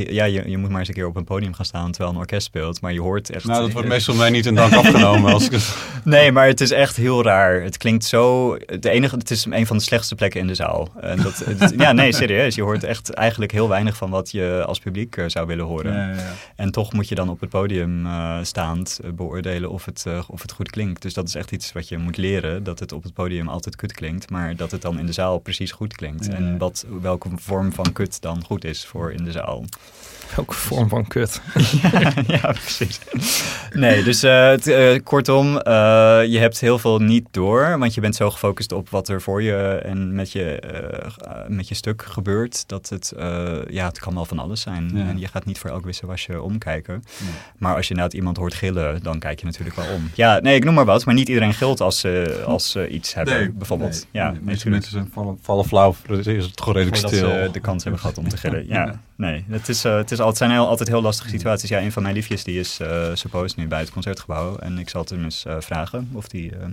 ja, je, je moet maar eens een keer op een podium gaan staan terwijl een orkest speelt. Maar je hoort echt... Nou, dat wordt meestal mij niet in dank afgenomen als ik. Nee, maar het is echt heel raar. Het klinkt zo. De enige, het is een van de slechtste plekken in de zaal. En dat, het- ja, nee, serieus. Je hoort echt eigenlijk heel weinig van wat je als publiek zou willen horen. Ja, ja, ja. En toch moet je dan op het podium staand beoordelen of het, of het goed klinkt. Dus dat is echt iets wat je moet leren. Dat het op het podium altijd kut klinkt, maar dat het dan in de zaal precies goed klinkt. Ja. En wat, welke vorm van kut dan goed is voor in de zaal. Welke vorm van kut? ja, precies. Nee, dus eh, het, eh, kortom, eh, je hebt heel veel niet door, want je bent zo gefocust op wat er voor je en met je, met je stuk gebeurt, dat het, eh, ja, het kan wel van alles zijn. Ja. En je gaat niet voor elk wisselwasje omkijken. Maar als je inderdaad iemand hoort gillen, dan kijk je natuurlijk wel om. Ja, nee, ik noem maar wat, maar niet iedereen gilt als ze, als ze iets hebben, bijvoorbeeld. ja, nee, mensen, natuurlijk. mensen zijn vallen, vallen flauw, is het gewoon redelijk stil. ze de kans hebben gehad om te gillen. Ja, Ja. nee. Het, is, het, is altijd, zijn heel, altijd heel lastige situaties. Ja, een van mijn liefjes die is eh supposed nu bij het concertgebouw. En ik zal het hem eens eh, vragen of die, eh,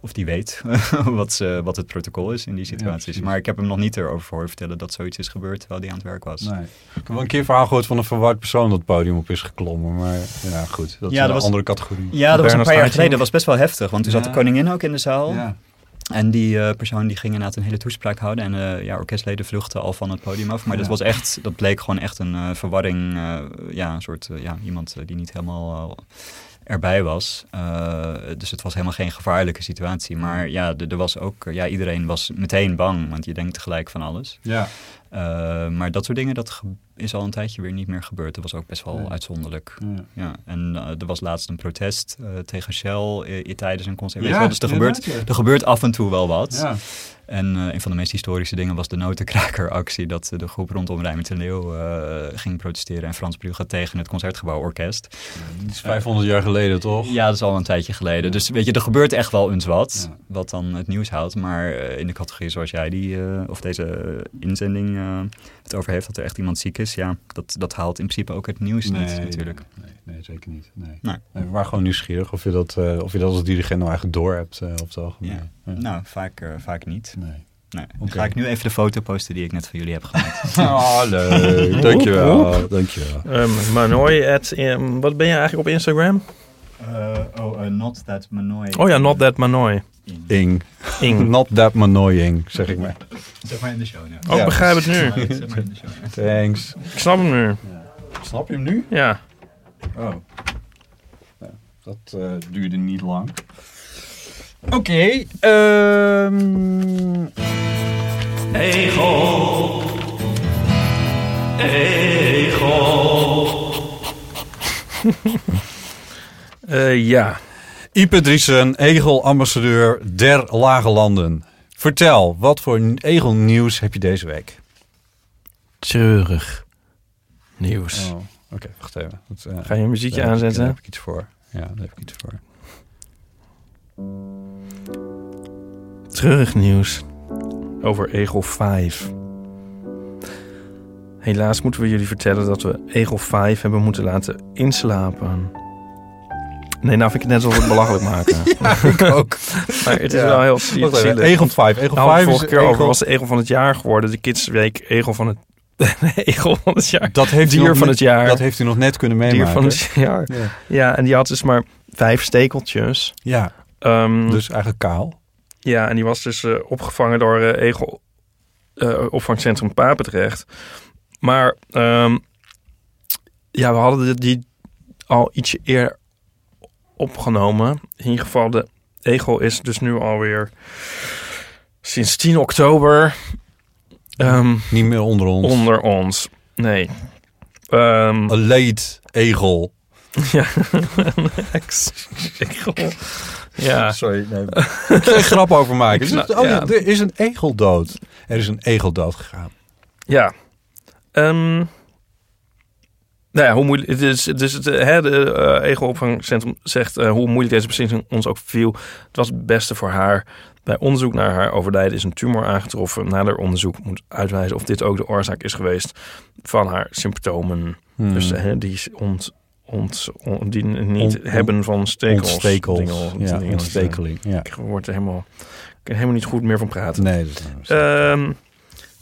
of die weet wat, ze, wat het protocol is in die situaties. maar ik heb hem nog niet erover horen vertellen dat zoiets is gebeurd terwijl hij aan het werk was. Nee. Ik heb wel een keer verhaal gehoord van een verward persoon dat het podium op is geklommen. Maar ja, goed. Dat is Ja, dat een was- andere categorie. Ja, dat was een paar jaar geleden. Dat was best wel heftig, want toen zat de koningin ook in de zaal. Ja. En die eh, persoon die ging inderdaad een hele toespraak houden. En eh, ja, orkestleden vluchtten al van het podium af. Maar dat was echt, dat bleek gewoon echt een eh, verwarring. ja, een soort, ja, iemand die niet helemaal erbij was. Dus het was helemaal geen gevaarlijke situatie. Maar ja, er was ook, ja, iedereen was meteen bang. Want je denkt tegelijk van alles. Ja. Eh, maar dat soort dingen, dat is al een tijdje weer niet meer gebeurd. Dat was ook best wel uitzonderlijk. Ja. Ja, en eh, er was laatst een protest eh, tegen Shell tijdens een concert. Ja? Dus er gebeurt, er gebeurt af en toe wel wat. Ja. En een van de meest historische dingen was de notenkrakeractie. Dat de groep rondom Rijmer ten Leeuw ging protesteren. En Frans Brugge tegen het Concertgebouworkest. Dat is 500 jaar geleden, toch? Ja, dat is al een tijdje geleden. Dus weet je, er gebeurt echt wel eens wat. Wat dan het nieuws houdt. Maar in de categorie zoals jij die, of deze inzending eh, het over heeft. Dat er echt iemand ziek is. Ja, dat, dat haalt in principe ook het nieuws niet natuurlijk. Nee, nee, nee, zeker niet. Nee. Nee. Nee, we waren gewoon nieuwsgierig of je dat, eh, of je dat als dirigent nou eigenlijk door hebt uh, op het algemeen. Ja. Ja. Nou, vaak, eh, vaak niet. Nee. Nee. Dan Oké. ga ik nu even de foto posten die ik net van jullie heb gemaakt. Oh, leuk. Dankjewel. Dankjewel. Um, Manoy at, um, wat ben je eigenlijk op Instagram? oh, not that Manoy. Oh ja, not that Manoy. Ing. Ing. Not that annoying, zeg ik maar. Zeg maar in de show. Ja. Oh, ik begrijp het nu. Zeg maar in de show. Thanks. Ik snap hem nu. Snap je hem nu? Ja. Oh. Nou, dat eh, duurde niet lang. Oké. ehm, Egel. Egel. Eh, ja. Ipe Driessen, egel-ambassadeur der Lage Landen. Vertel, wat voor egelnieuws heb je deze week? Treurig nieuws. Oh, Oké, wacht even. Dat, eh, Ga je een muziekje daar heb ik- aanzetten? Daar heb ik iets voor. Ja, daar heb ik iets voor. Treurig nieuws over Egel 5. Helaas moeten we jullie vertellen dat we Egel 5 hebben moeten laten inslapen. Nee, nou vind ik het net alsof we het belachelijk maken. ik ook. maar het is Ja. wel heel zielig. Egel 5. Egel Nou, 5 vorige is keer over was de Egel van het jaar geworden. De Kidsweek Egel van het... egel van het jaar. Dat heeft Dier nog van net- het jaar. Dat heeft hij nog net kunnen Dier meemaken. van het jaar. Ja. Ja. en die had dus maar vijf stekeltjes. Ja, Ehm, dus eigenlijk kaal. Ja, en die was dus eh, opgevangen door eh, Egel eh, opvangcentrum Papendrecht. Maar ehm, ja, we hadden de- die al ietsje eerder opgenomen. In ieder geval, de Egel is dus nu alweer sinds 10 oktober ehm, Niet meer onder ons. onder ons. Nee. Ehm, Een leed egel. ja, ex-egel. Ja. Sorry, nee. Ik ga een grap over maken. Snap- Dus, oh ja, er is een egel dood. Er is een egel dood gegaan. Ja. Ehm nou ja, hoe moeilijk. Het is, dus het eh, hè, de eh ego-opvangcentrum zegt eh, hoe moeilijk deze beslissing ons ook viel. Het was het beste voor haar. Bij onderzoek naar haar overlijden is een tumor aangetroffen. Nader onderzoek moet uitwijzen of dit ook de oorzaak is geweest van haar symptomen. Hmm. Dus hè, die ont, ont, ont- die niet Ont- hebben van stekels. Ontstekels. Dingel- ja, ontstekeling. Ja. Ik word er helemaal, ik kan helemaal niet goed meer van praten. Nee, dat is nou zo. Ehm,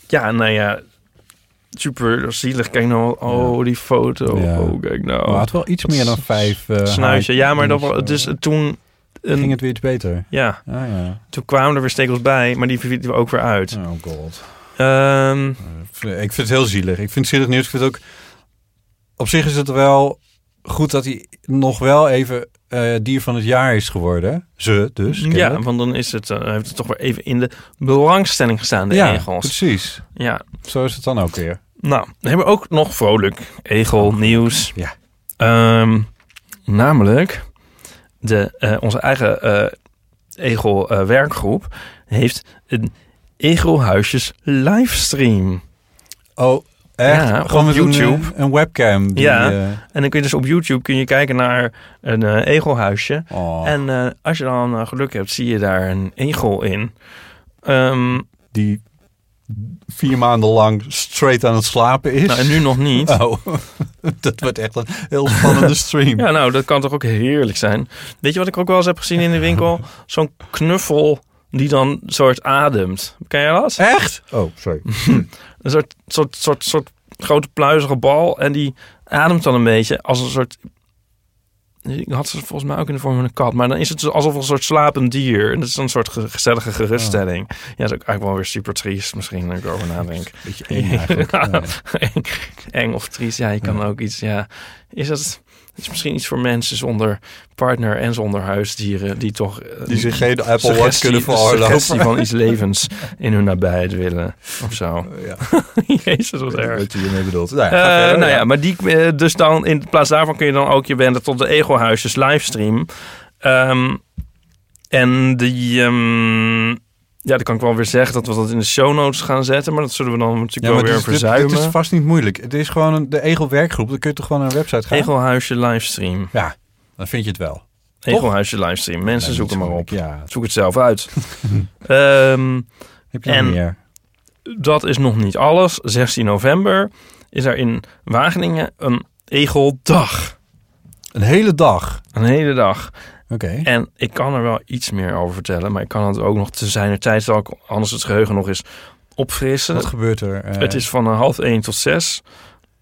ja, nou ja, super zielig. Kijk nou, oh, die foto. Ja. Oh, kijk nou. Maar het wel iets meer dan vijf eh, Snuitje. Ja, maar dat, haartjes, wa- dus eh, toen... Een, ging het weer iets beter. Ja, Ah ja. toen kwamen er weer stekels bij, maar die vielen we ook weer uit. Oh god. Ehm, Ik vind het heel zielig. Ik vind het zielig nieuws. Ik vind het ook... Op zich is het wel goed dat hij nog wel even eh, dier van het jaar is geworden. Ze dus. ja, want dan is het, eh, heeft het toch weer even in de belangstelling gestaan, de ja egels. precies. Ja, Zo is het dan ook weer. nou, we hebben ook nog vrolijk egel nieuws. Ja. Ehm, namelijk, de, eh, onze eigen egel werkgroep heeft een egelhuisjes livestream. Oh, echt? Ja, Gewoon op met een, YouTube. eh, Een, webcam. Die, Ja. eh, En dan kun je dus op YouTube kun je kijken naar een eh, egelhuisje. oh, En als je dan geluk hebt, zie je daar een egel in. Ehm, die vier maanden lang straight aan het slapen is. nou, en nu nog niet. Oh, dat wordt echt een heel spannende stream. Ja, nou, dat kan toch ook heerlijk zijn. Weet je wat ik ook wel eens heb gezien in de winkel? Zo'n knuffel die dan soort ademt. Ken je dat? Echt? Oh, sorry. Een soort, soort, soort, soort grote pluizige bal. En die ademt dan een beetje als een soort... Ik had ze volgens mij ook in de vorm van een kat. Maar dan is het alsof een soort slapend dier. En dat is dan een soort ge- gezellige geruststelling. Ja, dat is ook eigenlijk wel weer super triest misschien, als ik erover nadenk. Beetje eng eigenlijk. Ja. eng, eng of triest. Ja, je kan ook iets... Ja, is dat... Het is misschien iets voor mensen zonder partner en zonder huisdieren... die toch... eh, Die zich geen Apple Watch suggestie- kunnen de suggestie veroorloven. van iets levens in hun nabijheid willen. Of zo. Ja. Jezus, wat erg. Wat je hiermee bedoelt. Nou, ja, Eh, verder, nou ja, maar die, eh, dus dan in plaats daarvan kun je dan ook je wenden tot de Ego-huisjes livestream. Ehm, en die, ehm, ja, dan kan ik wel weer zeggen dat we dat in de show notes gaan zetten, maar dat zullen we dan natuurlijk Ja, wel weer is- verzuimen. dit is vast niet moeilijk. Het is gewoon een, de Egel werkgroep. Dan kun je toch gewoon naar een website gaan? Ego-huisje livestream. Ja, dan vind je het wel. Ego-huisje livestream. Mensen Nee, zoeken maar op. Ja. Zoek het zelf uit. Ehm, Heb je En- meer? dat is nog niet alles. 16 november is er in Wageningen een Egeldag. Een hele dag. Een hele dag. Oké. En ik kan er wel iets meer over vertellen, maar ik kan het ook nog te zijner tijd, zal ik anders het geheugen nog eens opfrissen. Wat gebeurt er? eh, het is van half één tot zes.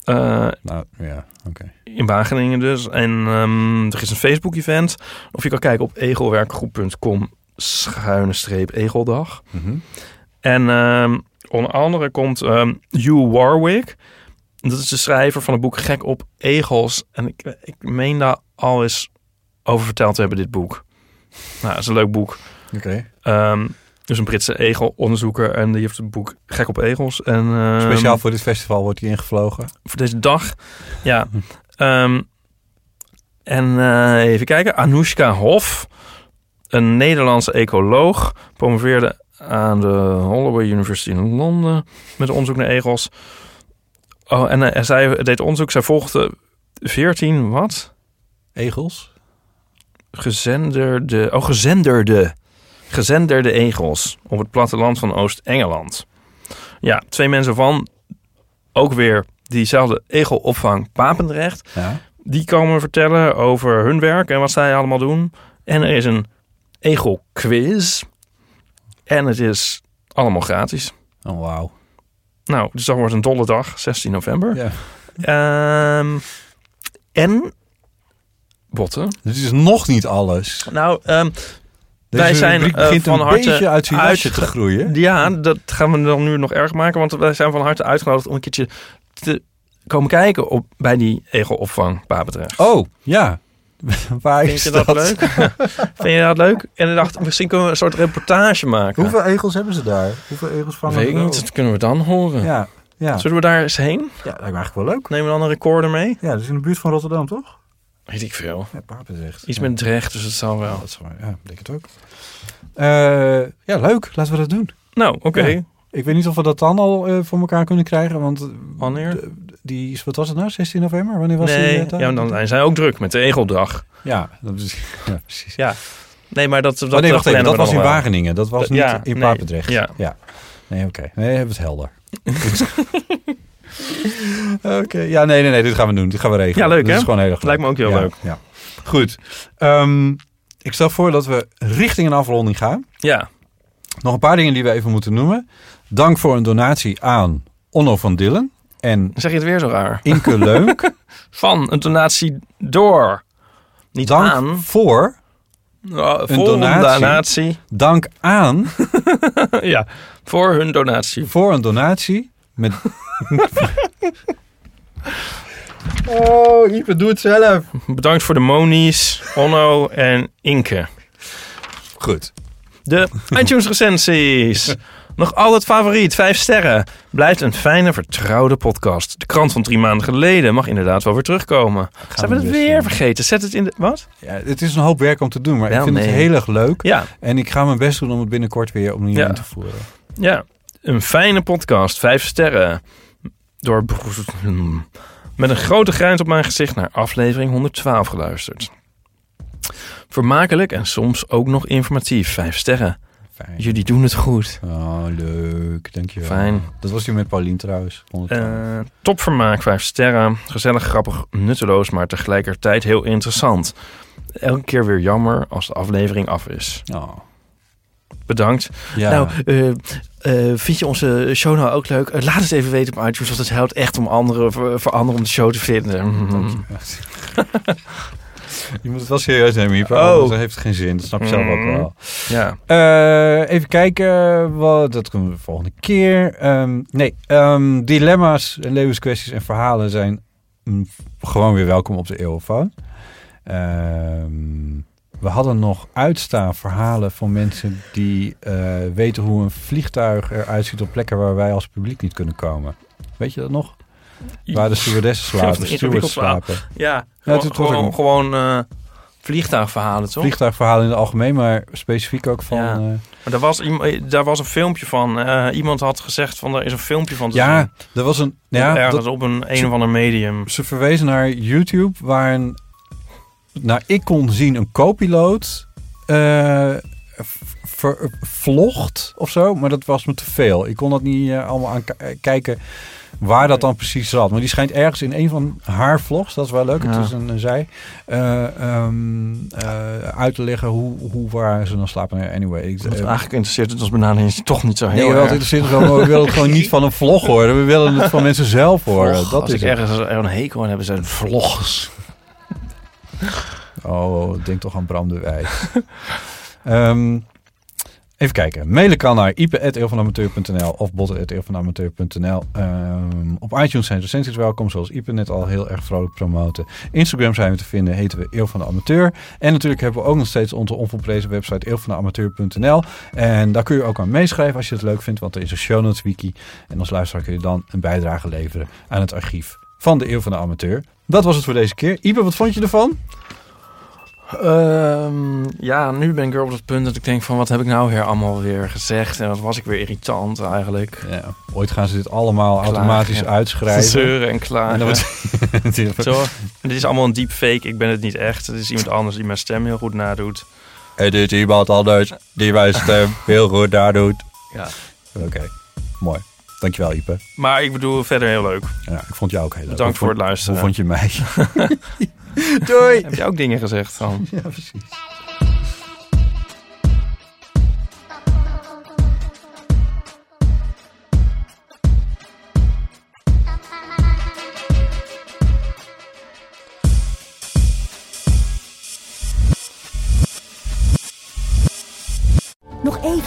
eh, Nou, ja, oké. in Wageningen dus. En ehm, er is een Facebook-event. Of je kan kijken op egelwerkgroep.com schuine streep Egeldag. Mhm. En ehm, onder andere komt ehm Hugh Warwick. Dat is de schrijver van het boek Gek op Egels. En ik, ik meen daar al eens over verteld te hebben, dit boek. Nou, dat is een leuk boek. Oké. Ehm, dus een Britse egelonderzoeker. En die heeft het boek Gek op Egels. En, ehm, Speciaal voor dit festival wordt hij ingevlogen. voor deze dag. Ja. Ehm, en eh, even kijken. Anoushka Hof, een Nederlandse ecoloog, promoveerde aan de Holloway University in Londen met onderzoek naar egels. Oh, en eh, zij deed onderzoek. Zij volgde 14 wat? Egels? Gezenderde, oh, gezenderde, gezenderde egels op het platteland van Oost-Engeland. Ja, twee mensen van ook weer diezelfde egelopvang Papendrecht. Ja. Die komen vertellen over hun werk en wat zij allemaal doen. En er is een egelquiz. En het is allemaal gratis. Oh, wauw. Nou, dus dat wordt een dolle dag, 16 november. Ja. Ehm, en, Botten. Dit is nog niet alles. Nou, ehm, Deze wij zijn eh, van een harte beetje uit zijn jasje uitge- te groeien. Ja, dat gaan we dan nu nog erg maken, want wij zijn van harte uitgenodigd om een keertje te komen kijken op, bij die egelopvang Papendrecht. Oh, ja. Waar Vind is je dat, leuk? Vind je dat leuk? En ik dacht, misschien kunnen we een soort reportage maken. Hoeveel egels hebben ze daar? Hoeveel egels vangen Weet ik niet, dat kunnen we dan horen. Ja, ja. Zullen we daar eens heen? Ja, lijkt me eigenlijk wel leuk. Nemen we dan een recorder mee? Ja, dat is in de buurt van Rotterdam, toch? Weet ik veel. Ja, Papendrecht. Iets ja. met Drecht, dus het zal wel. Dat ja, ik denk het ook. Eh, ja, leuk. Laten we dat doen. Nou, oké. Ja. Ik weet niet of we dat dan al eh, voor elkaar kunnen krijgen, want... eh, Wanneer? die, is- wat was het nou? 16 november? Wanneer was die? Nee, eh, ja, dan zijn zij ook druk met de Egeldag. Ja, dat is, ja, precies. Ja. Nee, maar dat, dat, oh nee, wacht even. plannen Dat was in. Wageningen. Dat was niet Ja, in nee, Papendrecht. ja. ja. Nee, oké. Nee, hebben we het helder. oké. Ja, nee, nee, nee. Dit gaan we doen. Dit gaan we regelen. Ja, leuk, Dit hè? is gewoon heel erg leuk. Lijkt me ook heel Ja, leuk. Ja. Goed. Ehm, ik stel voor dat we richting een afronding gaan. Ja. Nog een paar dingen die we even moeten noemen. Dank voor een donatie aan Onno van Dillen en Zeg je het weer zo raar? Inke Leuk. Van een donatie door. Niet Dank aan. voor een voor een donatie. donatie. Dank aan ja, voor hun donatie. voor een donatie met. oh, Ipe, doe het zelf. Bedankt voor de monies, Onno en Inke. Goed. De iTunes recensies. Nog altijd favoriet, vijf sterren. Blijft een fijne, vertrouwde podcast. De krant van drie maanden geleden mag inderdaad wel weer terugkomen. Zijn we we het best weer doen. vergeten? Zet het in de... Wat? Ja, het is een hoop werk om te doen, maar Wel, ik vind het heel erg leuk. Ja, En ik ga mijn best doen om het binnenkort weer opnieuw Ja. in te voeren. ja. Een fijne podcast, vijf sterren. Door... Met een grote grijns op mijn gezicht naar aflevering 112 geluisterd. Vermakelijk en soms ook nog informatief, vijf sterren. Fijn. Jullie doen het goed. Oh, leuk. Dankjewel. Fijn. Dat was die met Paulien trouwens. 112. Eh topvermaak, vijf sterren. Gezellig, grappig, nutteloos, maar tegelijkertijd heel interessant. Elke keer weer jammer als de aflevering af is. oh. Bedankt. Ja. Nou, eh, eh, vind je onze show nou ook leuk? Eh, laat het even weten op iTunes, want het helpt echt om anderen, voor, voor anderen om de show te vinden. Mhm. Je moet het wel serieus nemen, Ipe. Oh. Anders heeft geen zin. Dat snap je zelf ook Mhm. wel. Ja. Eh, even kijken. Wat, dat kunnen we de volgende keer. Ehm, nee, ehm, dilemma's en levenskwesties en verhalen zijn gewoon weer welkom op de Eeuwfoon. Ehm we hadden nog uitstaan verhalen van mensen die eh, weten hoe een vliegtuig eruit ziet op plekken waar wij als publiek niet kunnen komen. Weet je dat nog? Waar de stewardessen slapen, de stewards slapen. Ja, gewoon, ook gewoon, gewoon, eh, vliegtuigverhalen, toch? Vliegtuigverhalen in het algemeen, maar specifiek ook van... Ja. eh, Maar daar was, daar was een filmpje van. Iemand had gezegd van, er is een filmpje van te ja, zien. er was een... Ja, ergens dat- op een een of ander medium. ze verwezen naar YouTube, waar een, nou, ik kon zien een co-piloot eh, vlogt of zo, maar dat was me te veel. Ik kon dat niet eh, allemaal aan kijken waar dat dan precies zat. Maar die schijnt ergens in een van haar vlogs, dat is wel leuk, het is een, een zij, eh, ehm, eh, uit te leggen hoe, hoe waar ze dan slapen. Nou, Anyway, ik, eh, eigenlijk interesseert het ons benadering toch niet zo heel Nee, wel, het erg. interesseert ons wel, maar we willen het gewoon niet van een vlog horen. We willen het van mensen zelf horen. Vlog. dat Als is ik het. ergens er een hekel aan heb, zijn het vlogs. Oh, denk toch aan Bram de. Ehm, Even kijken. Mailen kan naar ipe.eeuwvanamateur.nl of botten.eeuwvanamateur.nl. Ehm op iTunes zijn recensies welkom, zoals Ipe net al heel erg vrolijk promoten. Instagram zijn we te vinden, heten we Eeuw van de Amateur. En natuurlijk hebben we ook nog steeds onze onvolprezen website eeuwvandeamateur.nl. En daar kun je ook aan meeschrijven als je het leuk vindt, want er is een show notes wiki. En als luisteraar kun je dan een bijdrage leveren aan het archief van de Eeuw van de Amateur. Dat was het voor deze keer. Ipe, wat vond je ervan? Ehm, ja, nu ben ik weer op het punt dat ik denk van... wat heb ik nou weer allemaal weer gezegd? En wat was ik weer irritant eigenlijk. Ja, ooit gaan ze dit allemaal Klagen, automatisch uitschrijven. Zeuren en klagen. En dan wordt- Zo, dit is allemaal een deepfake. Ik ben het niet echt. Het is iemand anders die mijn stem heel goed nadoet. Het is iemand anders die mijn stem heel goed nadoet. Ja. Oké, mooi. Dankjewel, Ipe. Maar ik bedoel, verder heel leuk. Ja, ik vond jou ook heel leuk. Bedankt voor het luisteren. Hoe vond je mij? Doei! Heb je ook dingen gezegd dan? Ja, precies.